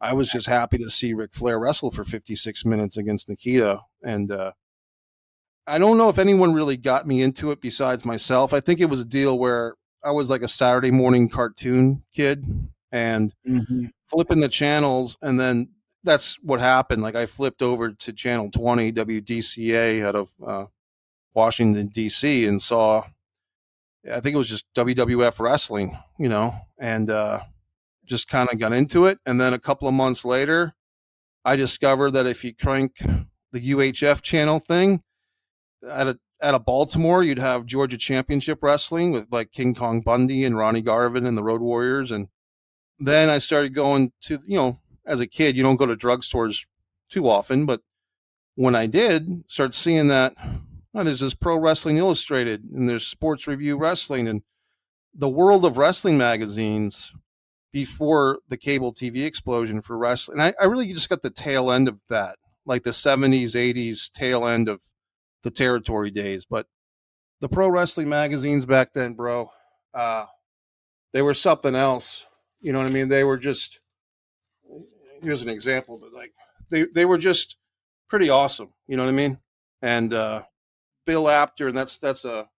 I was just happy to see Ric Flair wrestle for 56 minutes against Nikita. And uh, I don't know if anyone really got me into it besides myself. I think it was a deal where I was like a Saturday morning cartoon kid and mm-hmm. flipping the channels. And then that's what happened. Like I flipped over to channel 20 WDCA out of uh, Washington, D.C., and saw I think it was just WWF wrestling, you know, and uh, just kind of got into it. And then a couple of months later, I discovered that if you crank the UHF channel thing at a at a Baltimore, you'd have Georgia Championship Wrestling with like King Kong Bundy and Ronnie Garvin and the Road Warriors. And then I started going to, you know, as a kid, you don't go to drugstores too often, but when I did, start seeing that there's this Pro Wrestling Illustrated and there's Sports Review Wrestling and the world of wrestling magazines before the cable TV explosion for wrestling. I, I really just got the tail end of that, like the 70s, 80s tail end of the the territory days. But the pro wrestling magazines back then, bro, uh, they were something else. You know what I mean? They were just here's an example, but like they they were just pretty awesome. You know what I mean? And uh, Bill Apter, and that's that's a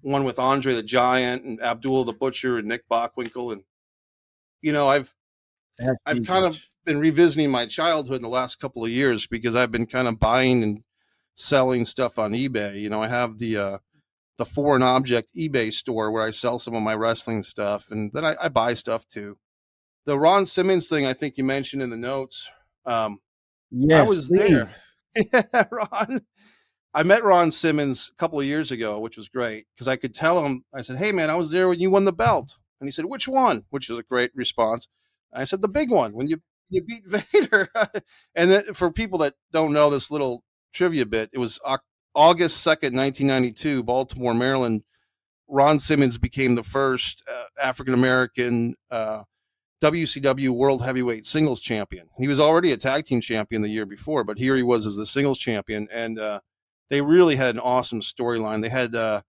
one with Andre the Giant and Abdul the Butcher and Nick Bockwinkel, and you know I've that's I've kind of been revisiting my childhood in the last couple of years because I've been kind of buying and selling stuff on eBay. You know, I have the uh, the foreign object eBay store where I sell some of my wrestling stuff, and then I, I buy stuff too. The Ron Simmons thing, I think you mentioned in the notes. Um, yes, I was please. there. yeah, Ron. I met Ron Simmons a couple of years ago, which was great because I could tell him. I said, "Hey, man, I was there when you won the belt," and he said, "Which one?" Which is a great response. And I said, "The big one when you you beat Vader." and then for people that don't know this little trivia bit, it was August second, nineteen ninety two, Baltimore, Maryland. Ron Simmons became the first uh, African American uh, WCW World Heavyweight Singles Champion. He was already a tag team champion the year before, but here he was as the singles champion, and uh, they really had an awesome storyline. They had uh,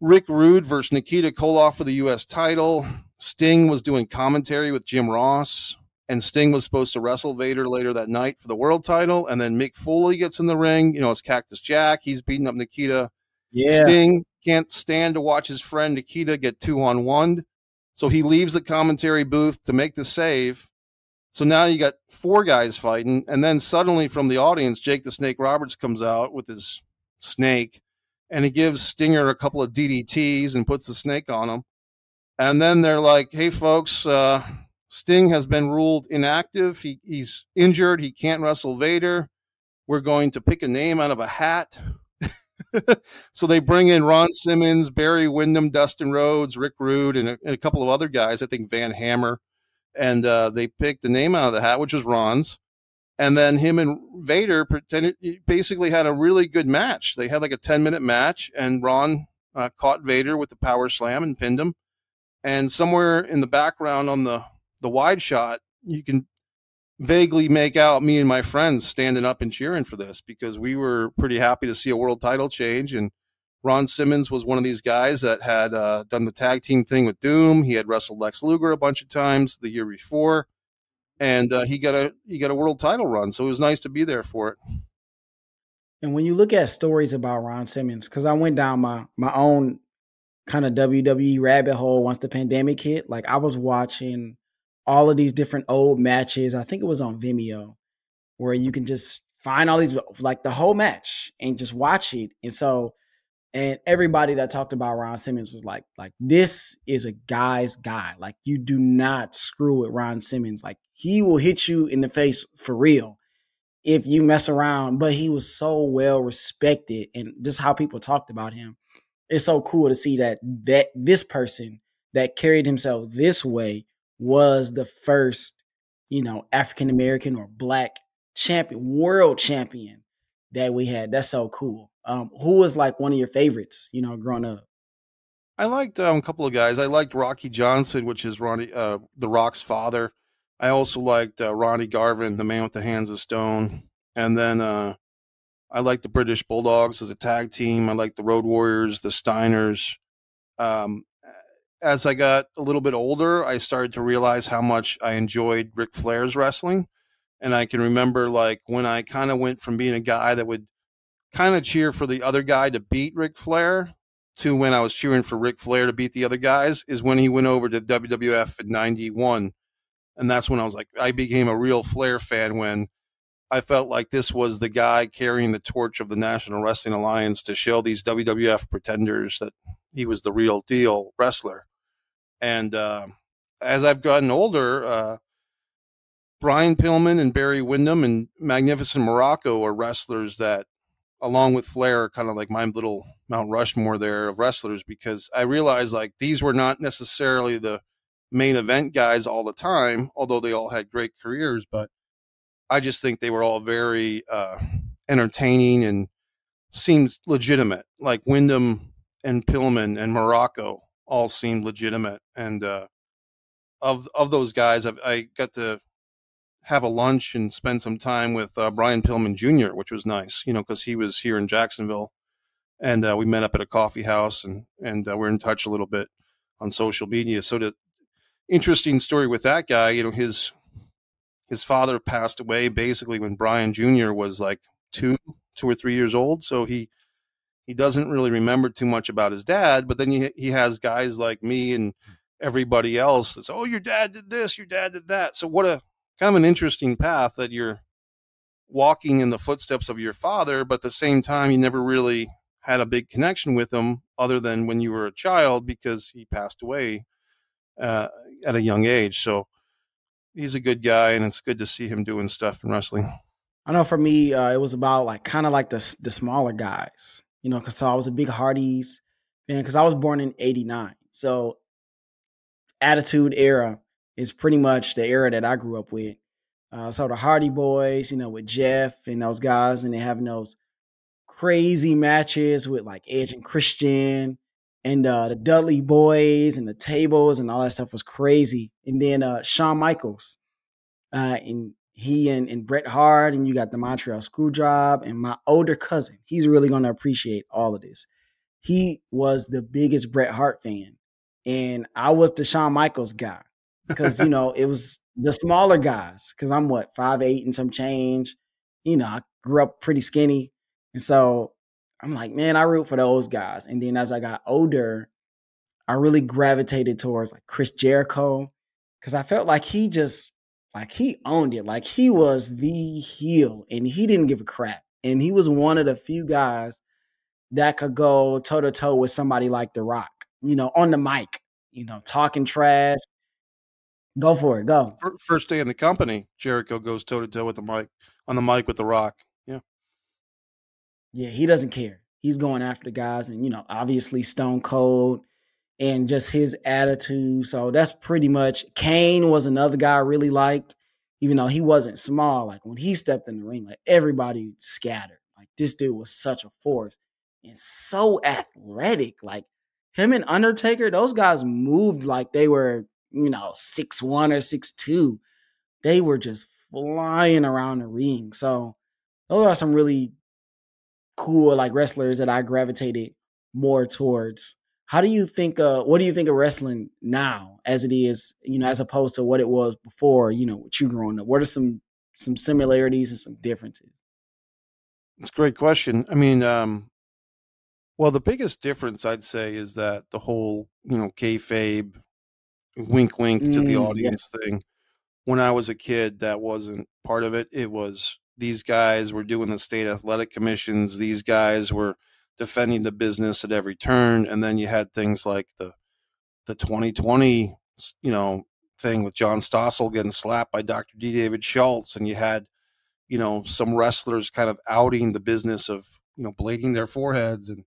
Rick Rude versus Nikita Koloff for the U.S. title. Sting was doing commentary with Jim Ross, and Sting was supposed to wrestle Vader later that night for the world title. And then Mick Foley gets in the ring. You know, it's Cactus Jack. He's beating up Nikita. Yeah. Sting can't stand to watch his friend Nikita get two on one. So he leaves the commentary booth to make the save. So now you got four guys fighting, and then suddenly from the audience, Jake the Snake Roberts comes out with his snake, and he gives Stinger a couple of DDTs and puts the snake on him. And then they're like, "Hey, folks, uh, Sting has been ruled inactive. He, he's injured. He can't wrestle Vader. We're going to pick a name out of a hat." so they bring in Ron Simmons, Barry Windham, Dustin Rhodes, Rick Rude, and a, and a couple of other guys. I think Van Hammer, and uh, they picked the name out of the hat, which was Ron's. And then him and Vader pretended basically had a really good match. They had like a ten minute match, and Ron uh, caught Vader with the power slam and pinned him. And somewhere in the background on the the wide shot, you can vaguely make out me and my friends standing up and cheering for this because we were pretty happy to see a world title change. And Ron Simmons was one of these guys that had uh, done the tag team thing with Doom. He had wrestled Lex Luger a bunch of times the year before, and uh, he got a he got a world title run. So it was nice to be there for it. And when you look at stories about Ron Simmons, because I went down my my own kind of WWE rabbit hole once the pandemic hit. Like I was watching all of these different old matches. I think it was on Vimeo where you can just find all these like the whole match and just watch it. And so and everybody that talked about Ron Simmons was like like this is a guy's guy. Like you do not screw with Ron Simmons. Like he will hit you in the face for real if you mess around, but he was so well respected and just how people talked about him. It's so cool to see that that this person that carried himself this way was the first, you know, African American or black champion, world champion that we had. That's so cool. Um, who was like one of your favorites, you know, growing up? I liked um, a couple of guys. I liked Rocky Johnson, which is Ronnie, uh, the Rock's father. I also liked uh, Ronnie Garvin, the man with the hands of stone. And then uh, I liked the British Bulldogs as a tag team. I liked the Road Warriors, the Steiners. Um, as I got a little bit older, I started to realize how much I enjoyed Ric Flair's wrestling. And I can remember like when I kind of went from being a guy that would kind of cheer for the other guy to beat Ric Flair to when I was cheering for Ric Flair to beat the other guys is when he went over to WWF in 91. And that's when I was like, I became a real Flair fan when I felt like this was the guy carrying the torch of the National Wrestling Alliance to show these WWF pretenders that he was the real deal wrestler. And uh, as I've gotten older, uh, Brian Pillman and Barry Windham and Magnificent Muraco are wrestlers that, along with Flair, kind of like my little Mount Rushmore there of wrestlers because I realized like these were not necessarily the main event guys all the time, although they all had great careers. But I just think they were all very uh, entertaining and seemed legitimate. Like Windham and Pillman and Muraco all seemed legitimate. And uh, of of those guys, I've, I got to have a lunch and spend some time with uh, Brian Pillman Jr., which was nice, you know, because he was here in Jacksonville, and uh, we met up at a coffee house, and and uh, we're in touch a little bit on social media. So the interesting story with that guy, you know, his his father passed away basically when Brian Jr. was like two, two or three years old. So he he doesn't really remember too much about his dad. But then he he has guys like me and everybody else that's oh your dad did this, your dad did that. So what a kind of an interesting path that you're walking in the footsteps of your father, but at the same time you never really had a big connection with him other than when you were a child because he passed away uh, at a young age. So he's a good guy, and it's good to see him doing stuff in wrestling. I know for me, uh, it was about like kind of like the the smaller guys, you know, because so I was a big Hardys fan because I was born in '89, so Attitude Era is pretty much the era that I grew up with. Uh, so the Hardy Boys, you know, with Jeff and those guys, and they having those crazy matches with like Edge and Christian, and uh, the Dudley Boys and the tables and all that stuff was crazy. And then uh, Shawn Michaels, uh, and he and, and Bret Hart, and you got the Montreal Screwjob, and my older cousin. He's really going to appreciate all of this. He was the biggest Bret Hart fan, and I was the Shawn Michaels guy because you know it was the smaller guys. Because I'm what five eight and some change. You know, I grew up pretty skinny, and so I'm like, man, I root for those guys. And then as I got older, I really gravitated towards like Chris Jericho because I felt like he just like he owned it. Like he was the heel and he didn't give a crap. And he was one of the few guys that could go toe to toe with somebody like The Rock, you know, on the mic, you know, talking trash. Go for it. Go. First day in the company, Jericho goes toe to toe with the mic on the mic with The Rock. Yeah. Yeah, he doesn't care. He's going after the guys, and you know, obviously Stone Cold and just his attitude. So that's pretty much Kane was another guy I really liked, even though he wasn't small. Like when he stepped in the ring, like everybody scattered. Like this dude was such a force and so athletic. Like him and Undertaker, those guys moved like they were, you know, six one or six two. They were just flying around the ring. So those are some really cool like wrestlers that I gravitated more towards. How do you think uh what do you think of wrestling now as it is, you know, as opposed to what it was before, you know, with you growing up? What are some some similarities and some differences? It's a great question. I mean, um well, the biggest difference I'd say is that the whole, you know, kayfabe, wink, wink to the mm, audience yeah. thing. When I was a kid, that wasn't part of it. It was these guys were doing the state athletic commissions. These guys were defending the business at every turn. And then you had things like the the 2020, you know, thing with John Stossel getting slapped by Dr. D. David Schultz, and you had, you know, some wrestlers kind of outing the business of, you know, blading their foreheads, and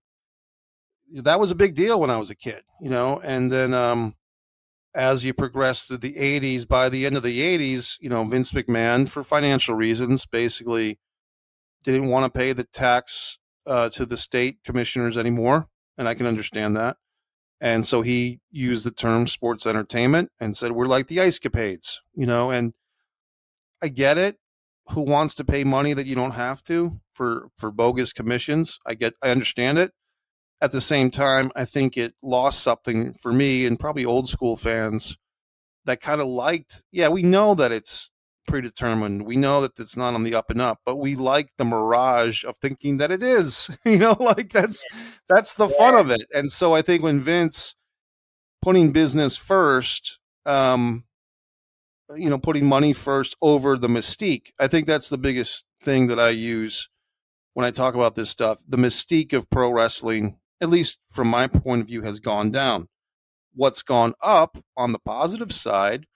that was a big deal when I was a kid, you know. And then um, as you progress through the 80s, by the end of the 80s, you know, Vince McMahon, for financial reasons, basically didn't want to pay the tax uh, to the state commissioners anymore. And I can understand that. And so he used the term sports entertainment and said, we're like the ice capades, you know, and I get it. Who wants to pay money that you don't have to for, for bogus commissions? I get, I understand it at the same time, I think it lost something for me and probably old school fans that kind of liked. Yeah, we know that it's predetermined. We know that it's not on the up and up, but we like the mirage of thinking that it is. You know, like that's that's the fun of it. And so I think when Vince putting business first, um, you know, putting money first over the mystique, I think that's the biggest thing that I use when I talk about this stuff. The mystique of pro wrestling at least from my point of view, has gone down. What's gone up on the positive side,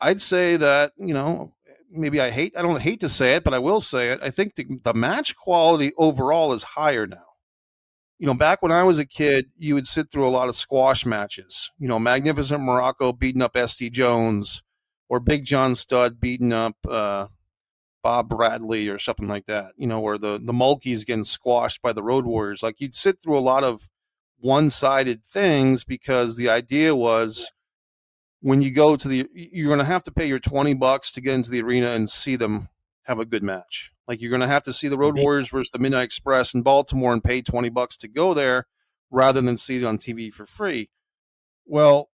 I'd say that, you know, maybe I hate, I don't hate to say it, but I will say it. I think the, the match quality overall is higher now. You know, back when I was a kid, you would sit through a lot of squash matches. You know, Magnificent Muraco beating up S.D. Jones or Big John Studd beating up, uh, Bob Bradley or something like that, you know, or the the Mulkeys getting squashed by the Road Warriors. Like you'd sit through a lot of one sided things because the idea was when you go to the, you're going to have to pay your 20 bucks to get into the arena and see them have a good match. Like you're going to have to see the Road mm-hmm. Warriors versus the Midnight Express in Baltimore and pay 20 bucks to go there rather than see it on TV for free. Well,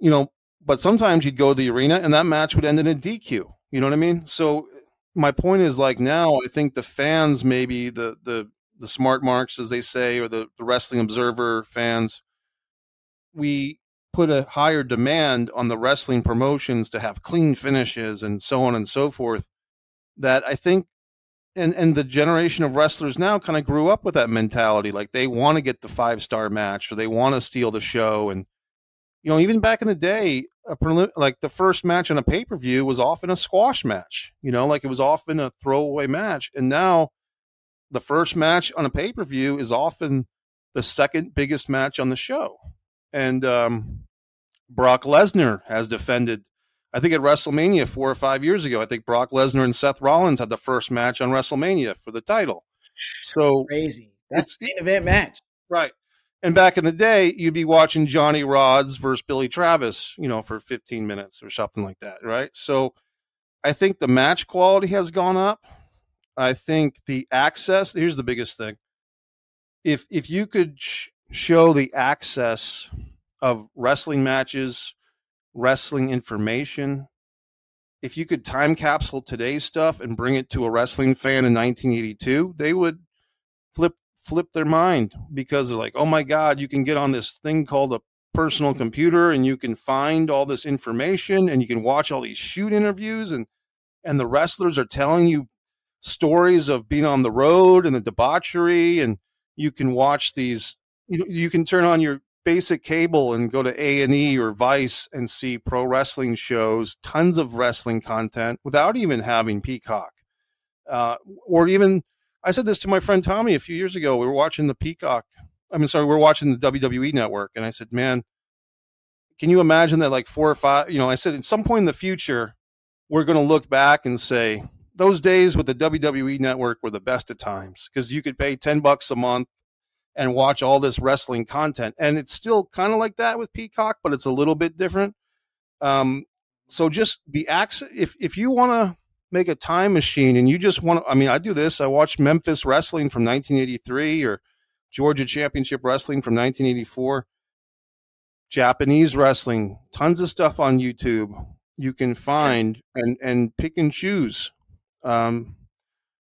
you know, but sometimes you'd go to the arena and that match would end in a DQ. You know what I mean? So my point is like now I think the fans maybe the the the smart marks as they say or the, the wrestling observer fans we put a higher demand on the wrestling promotions to have clean finishes and so on and so forth that I think and and the generation of wrestlers now kind of grew up with that mentality like they want to get the five star match or they want to steal the show and you know even back in the day a prelim- like the first match on a pay-per-view was often a squash match you know like it was often a throwaway match and now the first match on a pay-per-view is often the second biggest match on the show and um, Brock Lesnar has defended I think at WrestleMania four or five years ago, I think Brock Lesnar and Seth Rollins had the first match on WrestleMania for the title. So crazy. That's an event match. Right. And back in the day, you'd be watching Johnny Rodz versus Billy Travis, you know, for 15 minutes or something like that, right? So I think the match quality has gone up. I think the access, here's the biggest thing. If if you could sh- show the access of wrestling matches wrestling information. If you could time capsule today's stuff and bring it to a wrestling fan in 1982, they would flip flip their mind because they're like, "Oh my god, you can get on this thing called a personal computer and you can find all this information and you can watch all these shoot interviews and and the wrestlers are telling you stories of being on the road and the debauchery and you can watch these you know, you can turn on your basic cable and go to A&E or Vice and see pro wrestling shows, tons of wrestling content without even having Peacock. Uh, or even, I said this to my friend Tommy a few years ago. We were watching the Peacock. I mean, sorry, we are watching the WWE network. And I said, man, can you imagine that like four or five, you know, I said at some point in the future, we're going to look back and say, those days with the WWE network were the best of times because you could pay 10 bucks a month and watch all this wrestling content. And it's still kind of like that with Peacock, but it's a little bit different. Um, so just the access, if, if you want to make a time machine and you just want to, I mean, I do this. I watch Memphis wrestling from 1983 or Georgia championship wrestling from 1984, Japanese wrestling, tons of stuff on YouTube you can find and, and pick and choose. Um,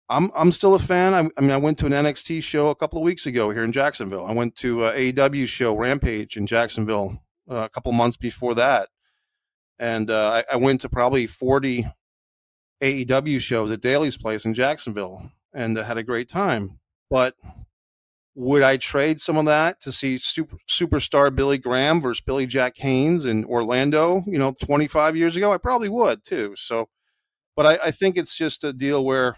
I'm I'm still a fan. I, I, mean, I went to an NXT show a couple of weeks ago here in Jacksonville. I went to a AEW show Rampage in Jacksonville uh, a couple months before that, and uh, I, I, went to probably 40 AEW shows at Daly's Place in Jacksonville, and had a great time. But would I trade some of that to see super, superstar Billy Graham versus Billy Jack Haynes in Orlando? You know, 25 years ago, I probably would too. So, but I, I think it's just a deal where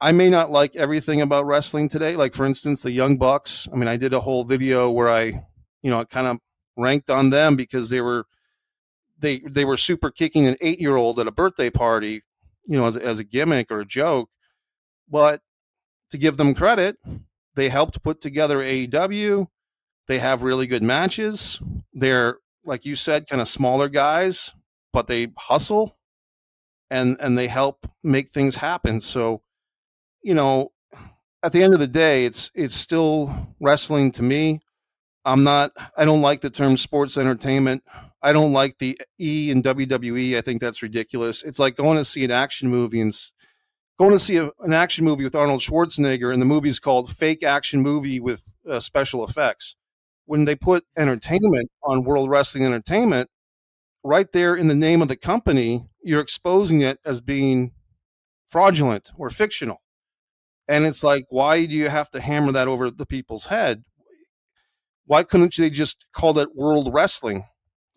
I may not like everything about wrestling today. Like for instance, the Young Bucks. I mean, I did a whole video where I, you know, kind of ranked on them because they were they they were super kicking an eight year old at a birthday party, you know, as as a gimmick or a joke. But to give them credit, they helped put together AEW. They have really good matches. They're like you said, kind of smaller guys, but they hustle and and they help make things happen. So you know, at the end of the day, it's it's still wrestling to me. I'm not. I don't like the term sports entertainment. I don't like the E in WWE. I think that's ridiculous. It's like going to see an action movie and going to see a, an action movie with Arnold Schwarzenegger, and the movie's called Fake Action Movie with uh, Special Effects. When they put entertainment on World Wrestling Entertainment, right there in the name of the company, you're exposing it as being fraudulent or fictional. And it's like, why do you have to hammer that over the people's head? Why couldn't they just call it World Wrestling?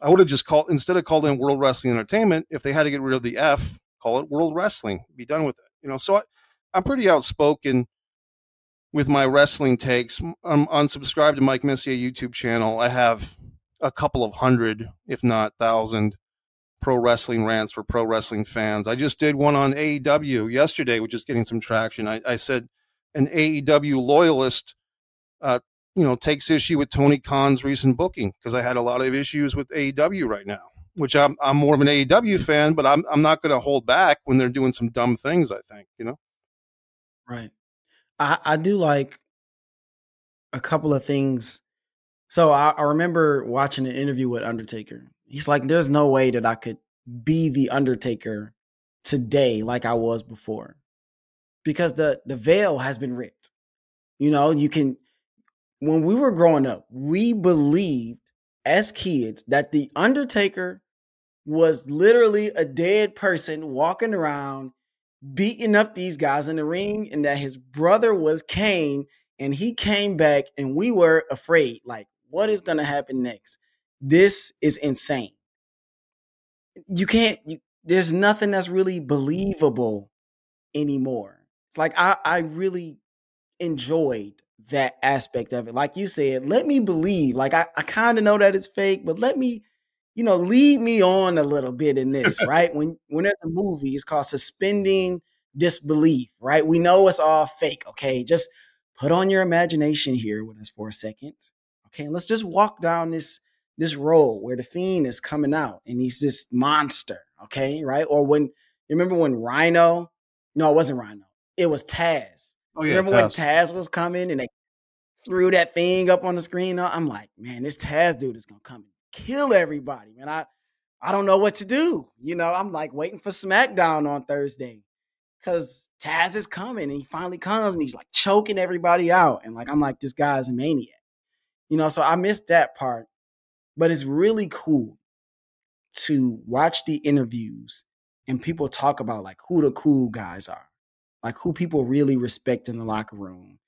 I would have just called instead of calling it World Wrestling Entertainment. If they had to get rid of the F, call it World Wrestling. Be done with it. You know, so I, I'm pretty outspoken with my wrestling takes. I'm unsubscribed to Mike Messier YouTube channel. I have a couple of hundred, if not thousand, pro wrestling rants for pro wrestling fans. I just did one on AEW yesterday, which is getting some traction. I, I said an AEW loyalist uh, you know, takes issue with Tony Khan's recent booking because I had a lot of issues with AEW right now, which I'm I'm more of an AEW fan, but I'm I'm not going to hold back when they're doing some dumb things. I think you know. Right. I I do like a couple of things. So I, I remember watching an interview with Undertaker. He's like, "There's no way that I could be the Undertaker today like I was before, because the the veil has been ripped. You know, you can when we were growing up, we believed as kids that the Undertaker was literally a dead person walking around beating up these guys in the ring and that his brother was Kane and he came back and we were afraid like what is going to happen next? This is insane. You can't you, there's nothing that's really believable anymore. It's like i i really enjoyed that aspect of it. Like you said, let me believe. Like I, I kind of know that it's fake, but let me, you know, lead me on a little bit in this, right? when when there's a movie, it's called suspending disbelief, right? We know it's all fake. Okay. Just put on your imagination here with us for a second. Okay, And let's just walk down this this road where the fiend is coming out and he's this monster. Okay, right? Or when you remember when Rhino? No, it wasn't Rhino. It was Taz. Oh yeah, remember Taz. when Taz was coming and they threw that thing up on the screen. I'm like, man, this Taz dude is gonna come and kill everybody, man. I I don't know what to do. You know, I'm like waiting for SmackDown on Thursday because Taz is coming and he finally comes and he's like choking everybody out. And like, I'm like, this guy's a maniac. You know, so I missed that part. But it's really cool to watch the interviews and people talk about like who the cool guys are, like who people really respect in the locker room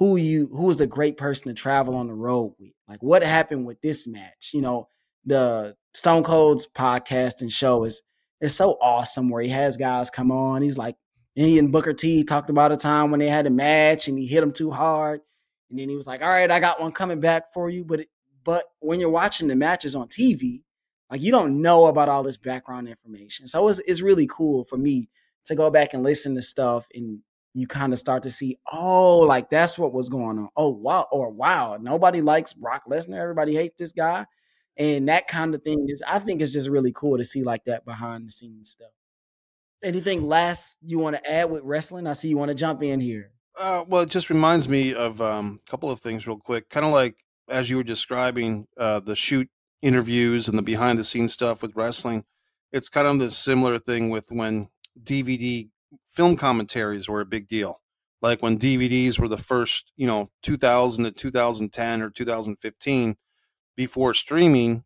who you who is a great person to travel on the road with. Like what happened with this match? You know, the Stone Cold's podcast and show is is so awesome where he has guys come on. He's like he and Booker T talked about a time when they had a match and he hit him too hard. And then he was like, All right, I got one coming back for you. But it, but when you're watching the matches on TV, like you don't know about all this background information. So it's it's really cool for me to go back and listen to stuff and you kind of start to see, oh, like that's what was going on. Oh, wow. Or wow, nobody likes Brock Lesnar. Everybody hates this guy. And that kind of thing is, I think it's just really cool to see like that behind the scenes stuff. Anything last you want to add with wrestling? I see you want to jump in here. Uh, well, it just reminds me of um, a couple of things real quick. Kind of like as you were describing uh, the shoot interviews and the behind the scenes stuff with wrestling. It's kind of the similar thing with when DVD film commentaries were a big deal. Like when DVDs were the first, you know, 2000 to 2010 or 2015 before streaming,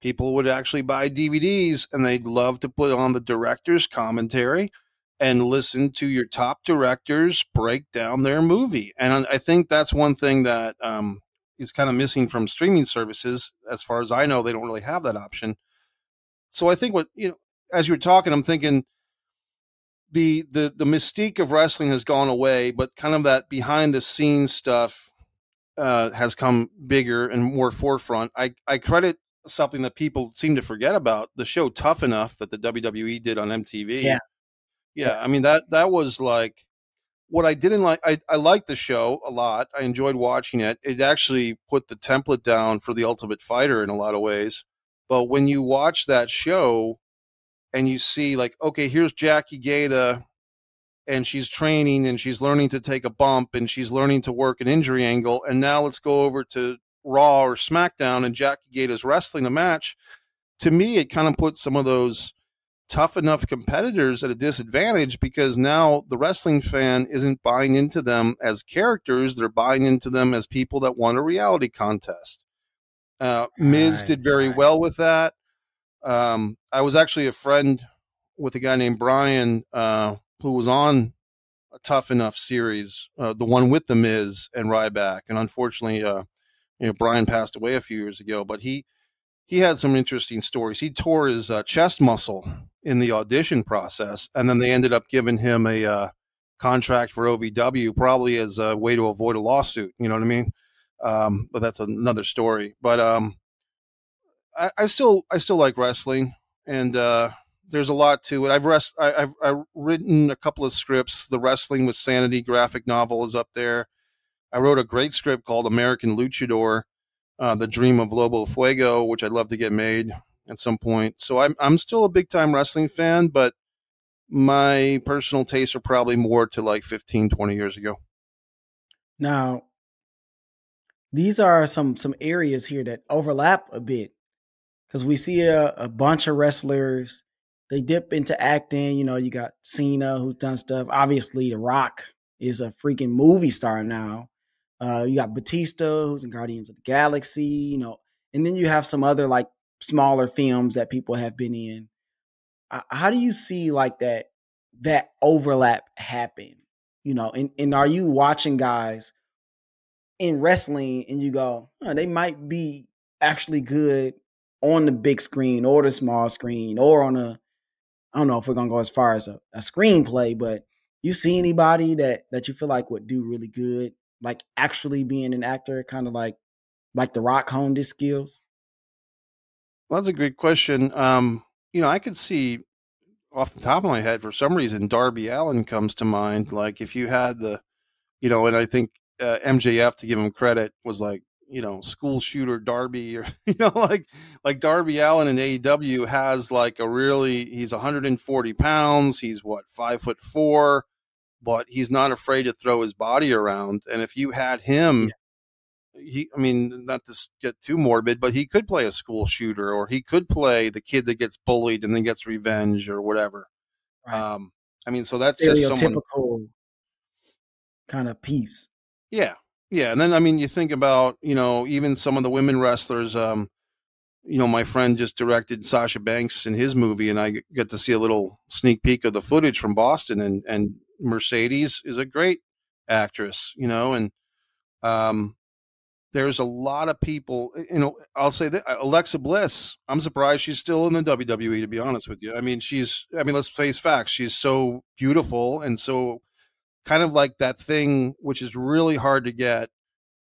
people would actually buy DVDs and they'd love to put on the director's commentary and listen to your top directors break down their movie. And I think that's one thing that um, is kind of missing from streaming services. As far as I know, they don't really have that option. So I think what, you know, as you were talking, I'm thinking, the the the mystique of wrestling has gone away, but kind of that behind the scenes stuff uh, has come bigger and more forefront. I I credit something that people seem to forget about the show Tough Enough that the WWE did on MTV. Yeah, yeah. I mean that that was like what I didn't like. I I liked the show a lot. I enjoyed watching it. It actually put the template down for the Ultimate Fighter in a lot of ways. But when you watch that show, and you see like okay here's jackie gayda and she's training and she's learning to take a bump and she's learning to work an injury angle and now let's go over to raw or smackdown and jackie gayda's wrestling a match to me it kind of puts some of those tough enough competitors at a disadvantage because now the wrestling fan isn't buying into them as characters they're buying into them as people that want a reality contest uh, Miz right, did very right. well with that. Um, I was actually a friend with a guy named Brian uh, who was on a Tough Enough series, uh, the one with the Miz and Ryback, and unfortunately, uh, you know, Brian passed away a few years ago. But he he had some interesting stories. He tore his uh, chest muscle in the audition process, and then they ended up giving him a uh, contract for OVW, probably as a way to avoid a lawsuit. You know what I mean? Um, but that's another story. But um, I, I still I still like wrestling, and uh, there's a lot to it. I've rest I, have I've written a couple of scripts. The Wrestling with Sanity graphic novel is up there. I wrote a great script called American Luchador, uh, The Dream of Lobo Fuego, which I'd love to get made at some point. So I'm I'm still a big time wrestling fan, but my personal tastes are probably more to like 15, 20 years ago. Now, these are some some areas here that overlap a bit because we see a, a bunch of wrestlers they dip into acting. You know, you got Cena who's done stuff. Obviously, The Rock is a freaking movie star now. Uh, you got Batista who's in Guardians of the Galaxy. You know, and then you have some other like smaller films that people have been in. How do you see like that that overlap happen? You know, and, and are you watching guys in wrestling and you go, oh, they might be actually good on the big screen or the small screen or on a I don't know if we're gonna go as far as a, a screenplay, but you see anybody that that you feel like would do really good, like actually being an actor, kind of like like The Rock honed his skills? Well, that's a great question. Um, you know, I could see off the top of my head for some reason Darby Allin comes to mind. Like if you had the, you know, and I think uh, MJF to give him credit was like you know school shooter Darby or you know like like Darby Allin in AEW has like a really he's 140 pounds he's what five foot four but he's not afraid to throw his body around and if you had him yeah. he I mean not to get too morbid but he could play a school shooter or he could play the kid that gets bullied and then gets revenge or whatever right. um I mean so that's just someone kind of piece yeah yeah, and then I mean, you think about you know even some of the women wrestlers. Um, you know, my friend just directed Sasha Banks in his movie, and I get to see a little sneak peek of the footage from Boston. And and Mercedes is a great actress, you know, and um, there's a lot of people. You know, I'll say that Alexa Bliss. I'm surprised she's still in the WWE. To be honest with you, I mean, she's. I mean, let's face facts. She's so beautiful and so kind of like that thing which is really hard to get,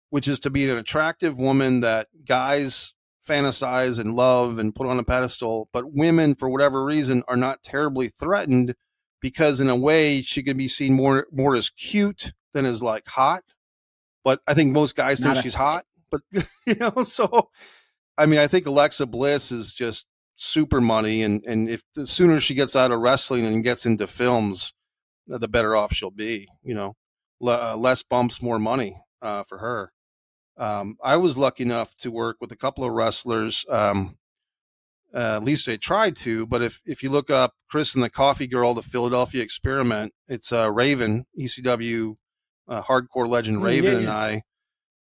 which is to be an attractive woman that guys fantasize and love and put on a pedestal, but women, for whatever reason, are not terribly threatened because, in a way, she can be seen more more as cute than as like hot. But I think most guys think she's hot. But you know, so I mean, I think Alexa Bliss is just super money, and and if the sooner she gets out of wrestling and gets into films, the better off she'll be. You know, uh, less bumps, more money uh, for her. Um, I was lucky enough to work with a couple of wrestlers. Um, uh, at least I tried to. But if if you look up Chris and the Coffee Girl, the Philadelphia Experiment, it's uh, Raven, ECW uh, hardcore legend mm, Raven, yeah, yeah. and I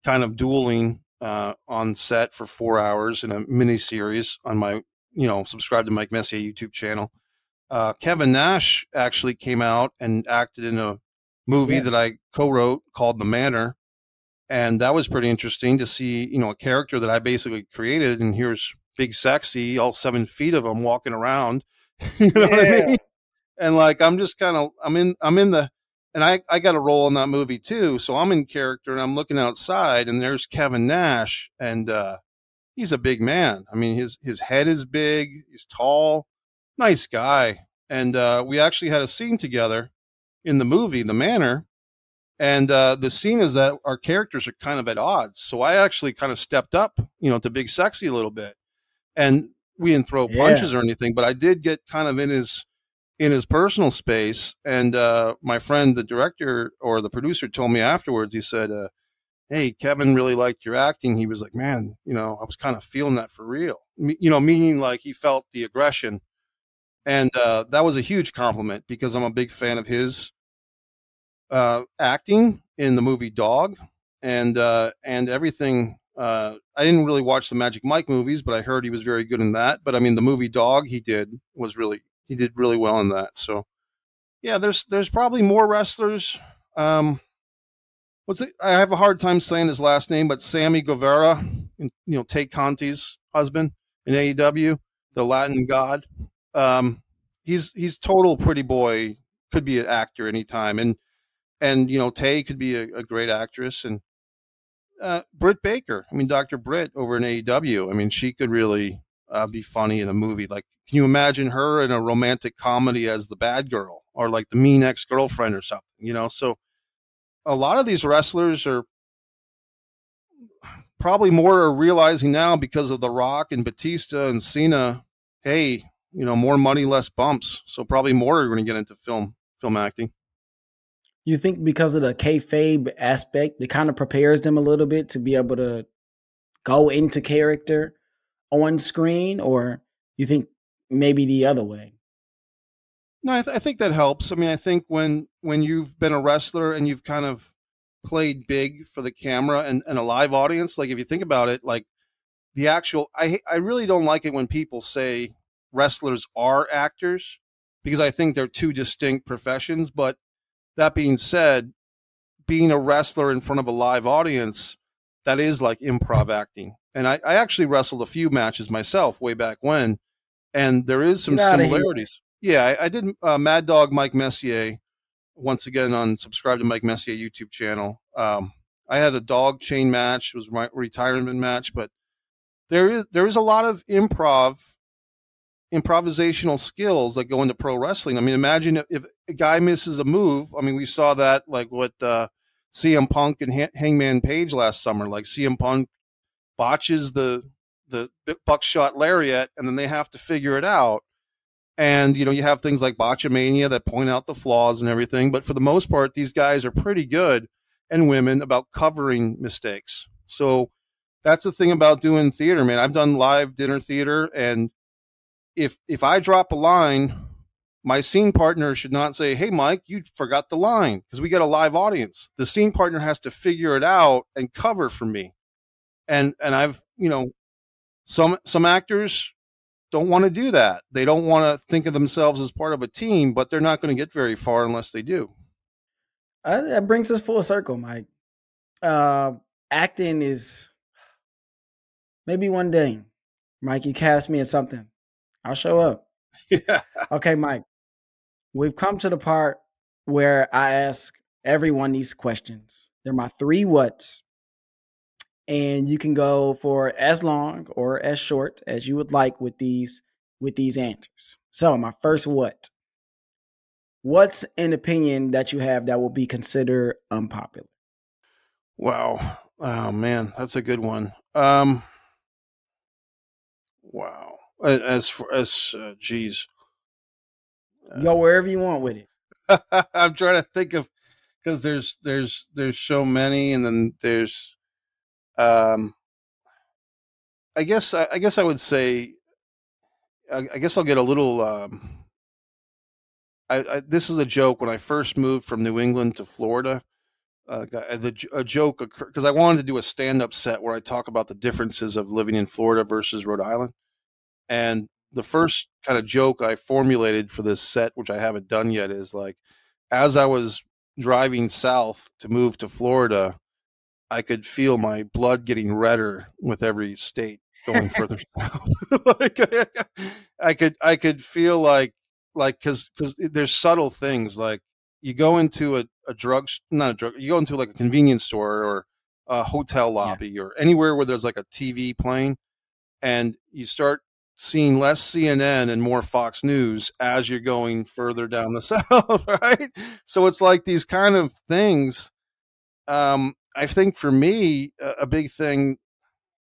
kind of dueling uh, on set for four hours in a mini series on my you know subscribe to Mike Messier YouTube channel uh, Kevin Nash actually came out and acted in a movie yeah. that I co-wrote called The Manor, and that was pretty interesting to see. You know, a character that I basically created, and here's big, sexy, all seven feet of him walking around. you know yeah. what I mean? And like, I'm just kind of, I'm in, I'm in the, and I, I got a role in that movie too. So I'm in character and I'm looking outside and there's Kevin Nash and, uh, he's a big man. I mean, his, his head is big. He's tall nice guy. And uh, we actually had a scene together in the movie, The Manor. And uh, the scene is that our characters are kind of at odds. So I actually kind of stepped up, you know, to Big Sexy a little bit. And we didn't throw yeah. punches or anything, but I did get kind of in his in his personal space. And uh, my friend, the director or the producer, told me afterwards. He said, uh, "Hey, Kevin really liked your acting." He was like, "Man, you know, I was kind of feeling that for real." You know, meaning like he felt the aggression and uh, that was a huge compliment because I'm a big fan of his uh, acting in the movie Dog, and uh, and everything. Uh, I didn't really watch the Magic Mike movies, but I heard he was very good in that. But I mean, the movie Dog he did was really he did really well in that. So yeah, there's there's probably more wrestlers. Um, what's it? I have a hard time saying his last name, but Sammy Guevara, you know, Tay Conti's husband in AEW, the Latin God um, he's he's total pretty boy. Could be an actor anytime, and and you know Tay could be a, a great actress, and uh, Britt Baker. I mean, Doctor Britt over in AEW. I mean, she could really uh, be funny in a movie. Like, can you imagine her in a romantic comedy as the bad girl, or like the mean ex girlfriend or something? You know, so a lot of these wrestlers are probably more are realizing now because of The Rock and Batista and Cena. Hey, you know, more money, less bumps. So probably more are going to get into film film acting. You think because of the kayfabe aspect, it kind of prepares them a little bit to be able to go into character on screen, or you think maybe the other way? No, I, th- I think that helps. I mean, I think when when you've been a wrestler and you've kind of played big for the camera and, and a live audience, like if you think about it, like the actual, I I really don't like it when people say wrestlers are actors because I think they're two distinct professions. But that being said, being a wrestler in front of a live audience, that is like improv acting. And I, I actually wrestled a few matches myself way back when, and there is some similarities. Yeah, I, I did uh, Mad Dog Mike Messier once again on subscribe to Mike Messier YouTube channel. Um, I had a dog chain match. It was my retirement match, but there is there is a lot of improv improvisational skills that go into pro wrestling. I mean, imagine if, a guy misses a move. I mean, we saw that like what uh, CM Punk and Hangman Page last summer. Like CM Punk botches the the buckshot lariat, and then they have to figure it out. And you know, you have things like Botchamania that point out the flaws and everything. But for the most part, these guys are pretty good and women about covering mistakes. So that's the thing about doing theater, man. I've done live dinner theater, and if if I drop a line, my scene partner should not say, "Hey, Mike, you forgot the line," because we get a live audience. The scene partner has to figure it out and cover for me. And and I've you know some some actors don't want to do that. They don't want to think of themselves as part of a team, but they're not going to get very far unless they do. That brings us full circle, Mike. Uh, acting is maybe one day, Mike. You cast me in something I'll show up. Yeah. Okay, Mike. We've come to the part where I ask everyone these questions. They're my three whats. And you can go for as long or as short as you would like with these with these answers. So, my first what? What's an opinion that you have that will be considered unpopular? Wow. Oh man, that's a good one. Um Wow as for as uh, geez, go wherever you want with it. I'm trying to think of because there's there's there's so many, and then there's um. I guess I, I guess I would say. I, I guess I'll get a little. Um, I, I, this is a joke. When I first moved from New England to Florida, uh, the, a joke occurred because I wanted to do a stand-up set where I talk about the differences of living in Florida versus Rhode Island. And the first kind of joke I formulated for this set, which I haven't done yet, is like, as I was driving south to move to Florida, I could feel my blood getting redder with every state going further south. like, I could, I could feel like, like, cause, cause there's subtle things like you go into a, a drug, not a drug, you go into like a convenience store or a hotel lobby yeah. or anywhere where there's like a TV playing and you start seeing less CNN and more Fox News as you're going further down the south, right? So it's like these kind of things. Um, I think for me, a big thing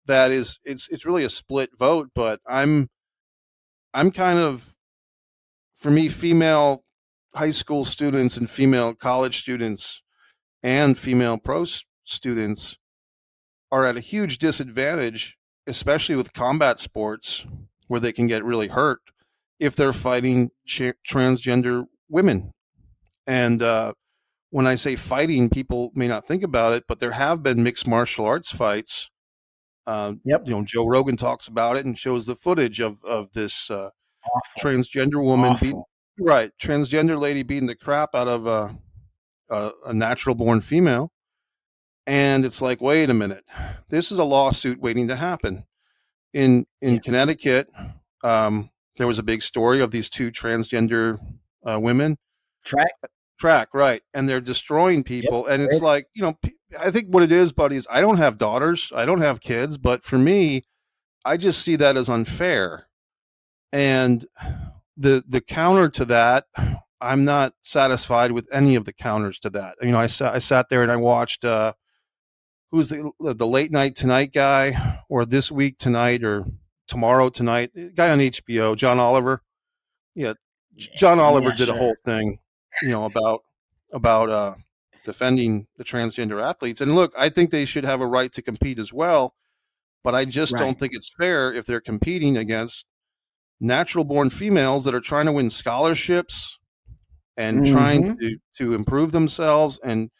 that is it's it's really a split vote, but I'm I'm kind of for me, female high school students and female college students and female pro students are at a huge disadvantage, especially with combat sports where they can get really hurt if they're fighting ch- transgender women. And uh, when I say fighting, people may not think about it, but there have been mixed martial arts fights. Uh, yep. You know, Joe Rogan talks about it and shows the footage of of this uh, transgender woman beating, right, transgender lady beating the crap out of a, a, a natural born female. And it's like, wait a minute, this is a lawsuit waiting to happen in in yeah. Connecticut, um, there was a big story of these two transgender uh, women. Track, track, right? And they're destroying people, yep. and it's like you know, I think what it is, buddy, is I don't have daughters, I don't have kids, but for me, I just see that as unfair, and the the counter to that. I'm not satisfied with any of the counters to that. You know, I sat I sat there and I watched uh, who's the the late night tonight guy, or this week tonight, or tomorrow tonight? Guy on HBO, John Oliver. Yeah, John Oliver did sure. a whole thing, you know, about about uh, defending the transgender athletes. And look, I think they should have a right to compete as well, but I just right. don't think it's fair if they're competing against natural born females that are trying to win scholarships and mm-hmm. trying to, to improve themselves. And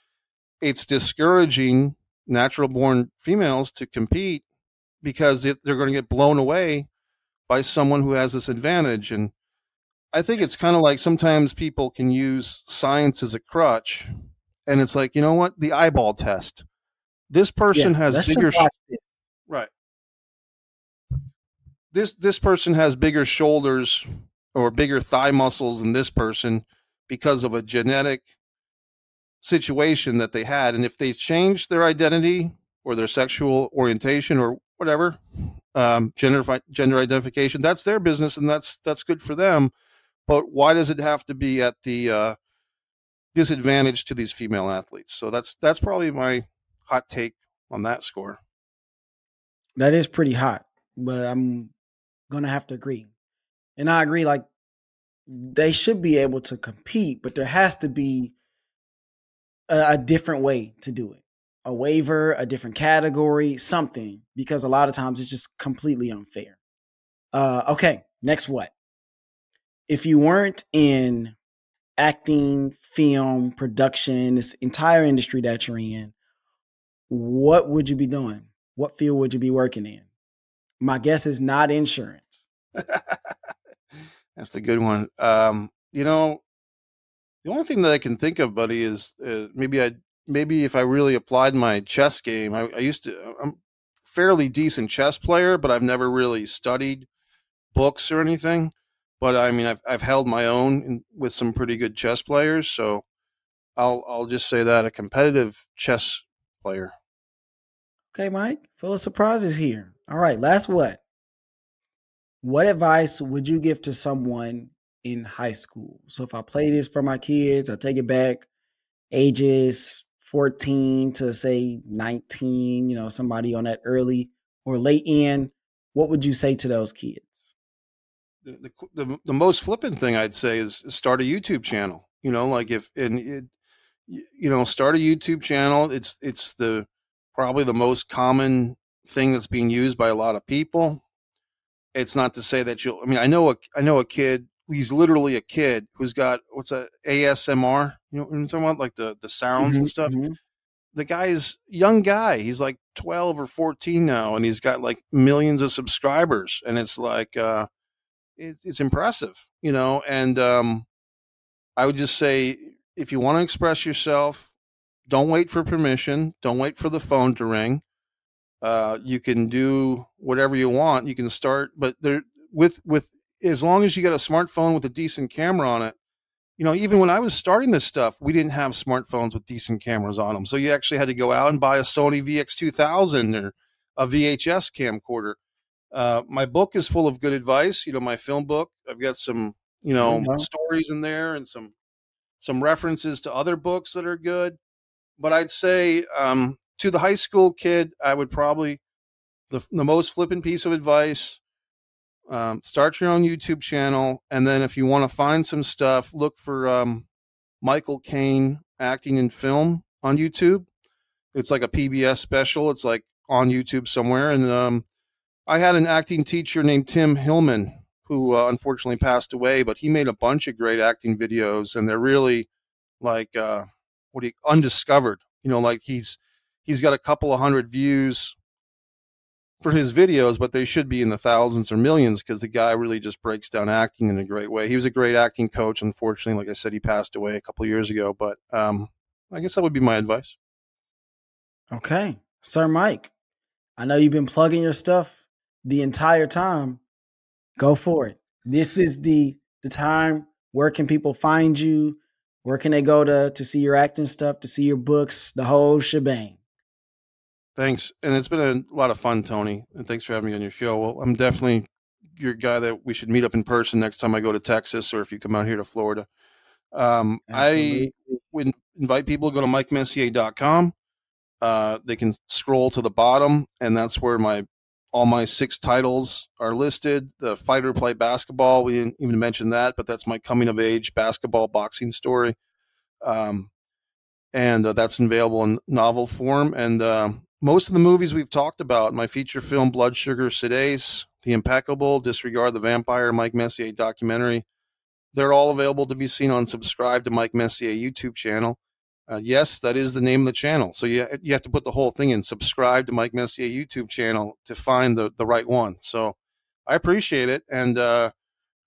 it's discouraging natural born females to compete because they're going to get blown away by someone who has this advantage. And I think it's kind of like sometimes people can use science as a crutch. And it's like, you know what? The eyeball test. This person yeah, has bigger. Right this this person has bigger shoulders or bigger thigh muscles than this person because of a genetic situation that they had and if they change their identity or their sexual orientation or whatever um, gender gender identification that's their business and that's that's good for them. But why does it have to be at the uh, disadvantage to these female athletes? So that's that's probably my hot take on that score. That is pretty hot but i'm gonna have to agree. And I agree, like they should be able to compete, but there has to be a, a different way to do it. A waiver, a different category, something, because a lot of times it's just completely unfair. Uh, okay, next what? If you weren't in acting, film, production, this entire industry that you're in, what would you be doing? What field would you be working in? My guess is not insurance. That's a good one. Um, you know, the only thing that I can think of, buddy, is uh, maybe I maybe if I really applied my chess game. I, I used to. I'm fairly decent chess player, but I've never really studied books or anything. But I mean, I've I've held my own in, with some pretty good chess players, so I'll I'll just say that a competitive chess player. Okay, Mike. Full of surprises here. All right, last what? What advice would you give to someone in high school? So if I play this for my kids, I take it back ages 14 to say 19, you know, somebody on that early or late end, what would you say to those kids? The, the, the, the most flippant thing I'd say is start a YouTube channel. You know, like if and it, you know, start a YouTube channel. It's it's the probably the most common thing that's being used by a lot of people. It's not to say that you'll. I mean, I know a I know a kid. He's literally a kid who's got what's a ASMR. You know what I'm talking about, like the the sounds mm-hmm, and stuff. Mm-hmm. The guy is young guy. He's like 12 or 14 now, and he's got like millions of subscribers. And it's like, uh, it, it's impressive, you know. And um, I would just say, if you want to express yourself, don't wait for permission. Don't wait for the phone to ring. Uh, you can do whatever you want. You can start, but there with with as long as you get a smartphone with a decent camera on it. You know, even when I was starting this stuff, we didn't have smartphones with decent cameras on them. So you actually had to go out and buy a Sony VX2000 or a VHS camcorder. Uh, my book is full of good advice. You know, my film book. I've got some, you know, mm-hmm. stories in there and some some references to other books that are good. But I'd say um, to the high school kid, I would probably the the most flippant piece of advice: um, start your own YouTube channel, and then if you want to find some stuff, look for um, Michael Caine acting in film on YouTube. It's like a PBS special. It's like on YouTube somewhere, and um, I had an acting teacher named Tim Hillman who uh, unfortunately passed away, but he made a bunch of great acting videos, and they're really like uh, what he undiscovered. You know, like he's he's got a couple of hundred views for his videos, but they should be in the thousands or millions because the guy really just breaks down acting in a great way. He was a great acting coach. Unfortunately, like I said, he passed away a couple years ago. But um, I guess that would be my advice. Okay, Sir Mike, I know you've been plugging your stuff the entire time. Go for it. This is the the time. Where can people find you? Where can they go to to see your acting stuff, to see your books, the whole shebang? Thanks. And it's been a lot of fun, Tony. And thanks for having me on your show. Well, I'm definitely your guy that we should meet up in person next time I go to Texas or if you come out here to Florida. Um, I would invite people to go to mikemessier.com. uh, they can scroll to the bottom, and that's where my all my six titles are listed. The fighter play basketball, we didn't even mention that, but that's my coming of age basketball boxing story. Um, and uh, that's available in novel form. And uh, most of the movies we've talked about, my feature film Blood Sugar Sedace, The Impeccable, Disregard the Vampire, Mike Messier documentary, they're all available to be seen on Subscribe to Mike Messier YouTube channel. Uh, yes, that is the name of the channel. So you you have to put the whole thing in. Subscribe to Mike Messier YouTube channel to find the the right one. So I appreciate it, and uh,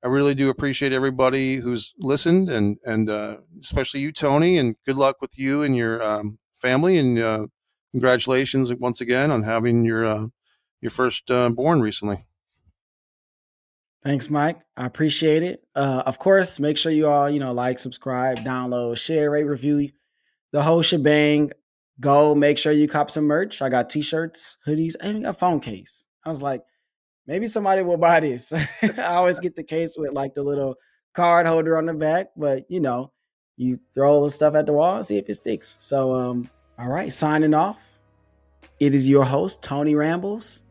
I really do appreciate everybody who's listened, and and uh, especially you, Tony. And good luck with you and your um, family, and uh, congratulations once again on having your uh, your first uh, born recently. Thanks, Mike. I appreciate it. Uh, of course, make sure you all, you know, like, subscribe, download, share, rate, review, the whole shebang. Go make sure you cop some merch. I got t-shirts, hoodies, and a phone case. I was like, maybe somebody will buy this. I always get the case with like the little card holder on the back, but you know, you throw stuff at the wall see if it sticks. So, um, all right, signing off. It is your host, Tony Rambles,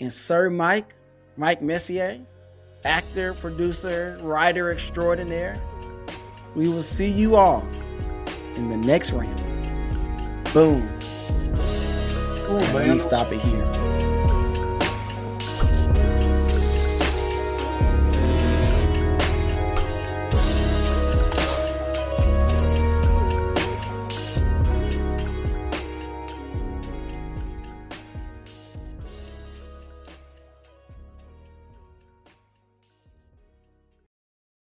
and Sir Mike, Mike Messier actor, producer, writer extraordinaire. We will see you all in the next round. Boom. Man. Let me stop it here.